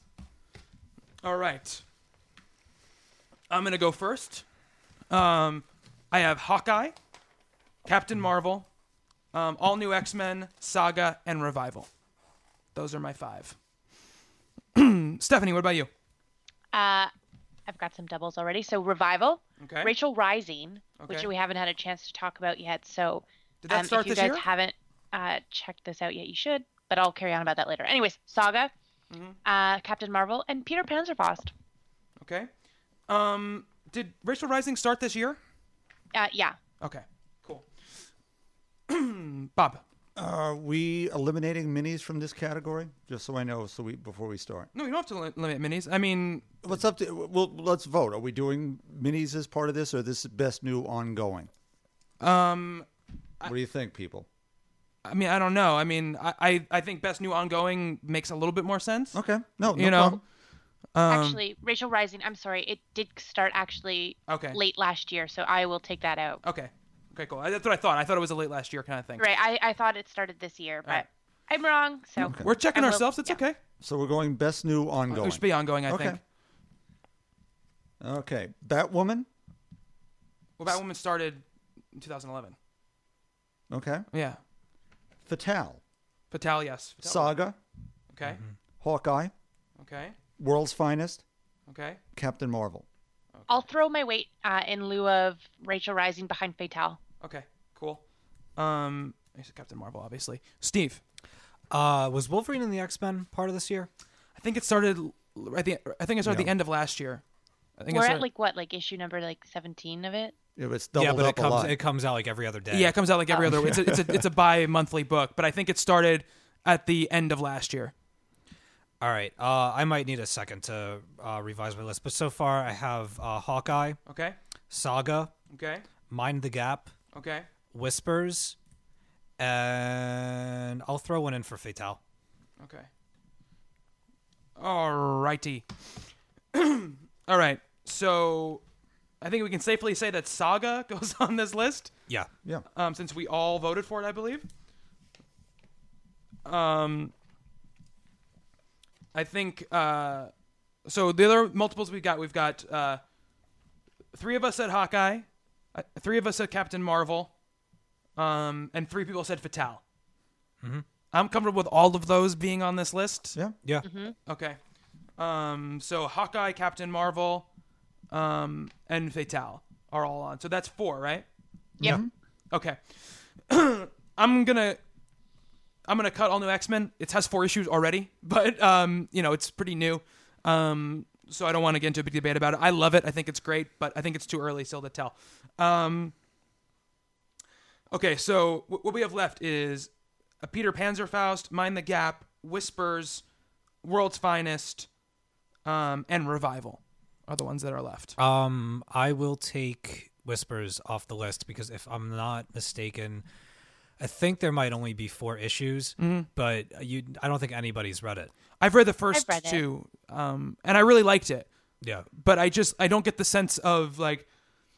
All right. I'm gonna go first. Um, I have Hawkeye, Captain Marvel, um, All New X Men, Saga, and Revival. Those are my five. Stephanie, what about you? Uh, I've got some doubles already. So revival, Okay. Rachel Rising, which we haven't had a chance to talk about yet. So Did that um, start if you guys year? haven't uh, checked this out yet, you should. But I'll carry on about that later. Anyways, Saga, Mm-hmm. uh, Captain Marvel, and Peter Panzerfaust. Okay. Um, did Rachel Rising start this year? Uh, yeah. Okay. Cool. Bob. Are we eliminating minis from this category? Just so I know, so we before we start. No, you don't have to li- limit minis. I mean, What's up to? Well, let's vote. Are we doing minis as part of this, or this is best new ongoing? um, What do you think, people? I mean, I don't know. I mean, I, I, I think best new ongoing makes a little bit more sense. Okay, no, no You know, problem. Um, actually, Rachel Rising. I'm sorry, it did start actually Okay. late last year, so I will take that out. Okay. Okay, cool. That's what I thought. I thought it was a late last year kind of thing. Right. I, I thought it started this year, but Right. I'm wrong. So We're checking will- ourselves. It's yeah. okay. So we're going best new ongoing. It should be ongoing, I Okay. think. Okay, Batwoman. Well, Batwoman started in 2011. Okay, Yeah. Fatale, Fatal, yes. Fatal. Saga, Okay. Mm-hmm. Hawkeye, Okay. World's Finest, Okay. Captain Marvel. I'll throw my weight uh, in lieu of Rachel Rising behind Fatal. Okay. Cool. Um, Captain Marvel, obviously. Steve, Uh, was Wolverine in the X Men part of this year? I think it started l- at the. I think it started at Yeah. the end of last year. I think it We're started, at like what, like issue number like 17 of it. It was doubled yeah, but up it a comes lot. it comes out like every other day. Yeah, it comes out like every other. It's a, it's a it's a bi-monthly book, but I think it started at the end of last year. All right. Uh, I might need a second to uh, revise my list, but so far I have uh, Hawkeye, Okay. Saga, Okay. Mind the Gap, Okay. Whispers, and I'll throw one in for Fatal. Okay. Alrighty. All right. So I think we can safely say that Saga goes on this list Yeah. Yeah. um, since we all voted for it, I believe. Um, I think uh, so. The other multiples we've got, we've got uh, three of us said Hawkeye, uh, three of us said Captain Marvel, um, and three people said Fatale. I'm comfortable with all of those being on this list. Yeah. Yeah. Okay. Um, so Hawkeye, Captain Marvel, um, and Fatale are all on. So that's four, right? Yep. Okay. I'm gonna I'm gonna cut all new X Men. It has four issues already, but um, you know, it's pretty new. Um, so I don't want to get into a big debate about it. I love it. I think it's great, but I think it's too early still to tell. Um, okay, so w- what we have left is a Peter Panzerfaust, Mind the Gap, Whispers, World's Finest, um, and Revival are the ones that are left. Um, I will take Whispers off the list because if I'm not mistaken, I think there might only be four issues, Mm-hmm. but you, I don't think anybody's read it. I've read the 1st read two, um, and I really liked it. Yeah. but I just I don't get the sense of like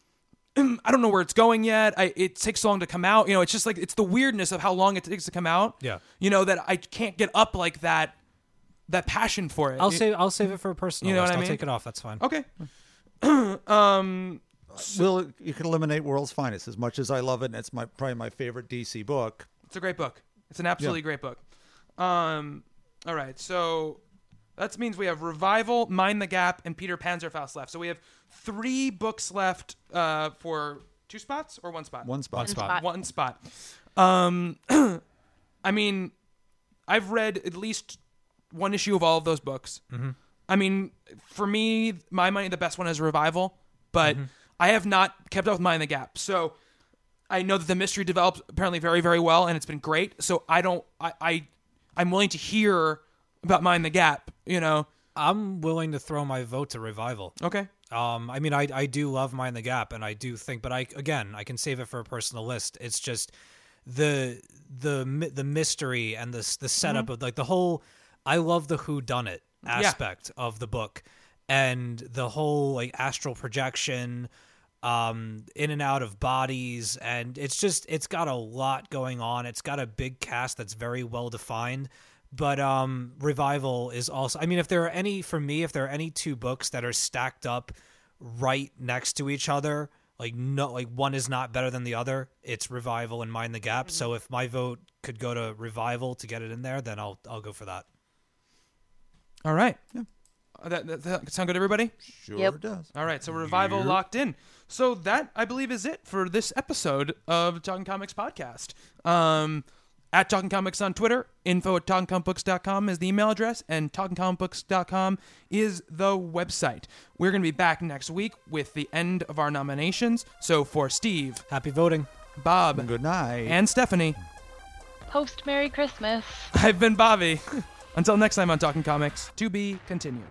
I don't know where it's going yet. I it takes so long to come out. You know, it's just like it's the weirdness of how long it takes to come out. Yeah. You know that I can't get up like that that passion for it. I'll You- save I'll save it for a personal You know list. what I I'll mean? take it off. That's fine. Okay. um Well, you can eliminate World's Finest as much as I love it, and it's my probably my favorite DC book. it's a great book. It's an absolutely Yeah. great book. Um all right. So that means we have Revival, Mind the Gap, and Peter Panzerfaust left. So we have three books left uh, for two spots or one spot? One spot. One spot. spot. one spot. Um, I mean, I've read at least one issue of all of those books. Mm-hmm. I mean, for me, my money, the best one is Revival, but I have not kept up with Mind the Gap. So I know that the mystery developed apparently very, very well, and it's been great. So I don't, I, I I'm willing to hear about Mind the Gap. You know, I'm willing to throw my vote to Revival. okay, Um, I mean, I I do love Mind the Gap, and I do think, but I again, I can save it for a personal list. It's just the the the mystery and the s- the setup of like the whole. I love the who done it aspect of the book, and the whole like astral projection, um, in and out of bodies, and it's just it's got a lot going on. It's got a big cast that's very well defined but um revival is also i mean if there are any for me if there are any two books that are stacked up right next to each other like no like one is not better than the other it's revival and mind the gap so if my vote could go to revival to get it in there then i'll i'll go for that all right. Yeah. That, that, that sound good, everybody? Sure Yep. does. All right, so revival locked in. So that I believe is it for this episode of Talking Comics podcast. Um, at Talking Comics on Twitter, info at talkingcomicbooks.com is the email address, and talkingcomicbooks.com is the website. We're going to be back next week with the end of our nominations. So for Steve, happy voting Bob, Good night. and Stephanie, Post Merry Christmas. I've been Bobby. Until next time on Talking Comics, to be continued.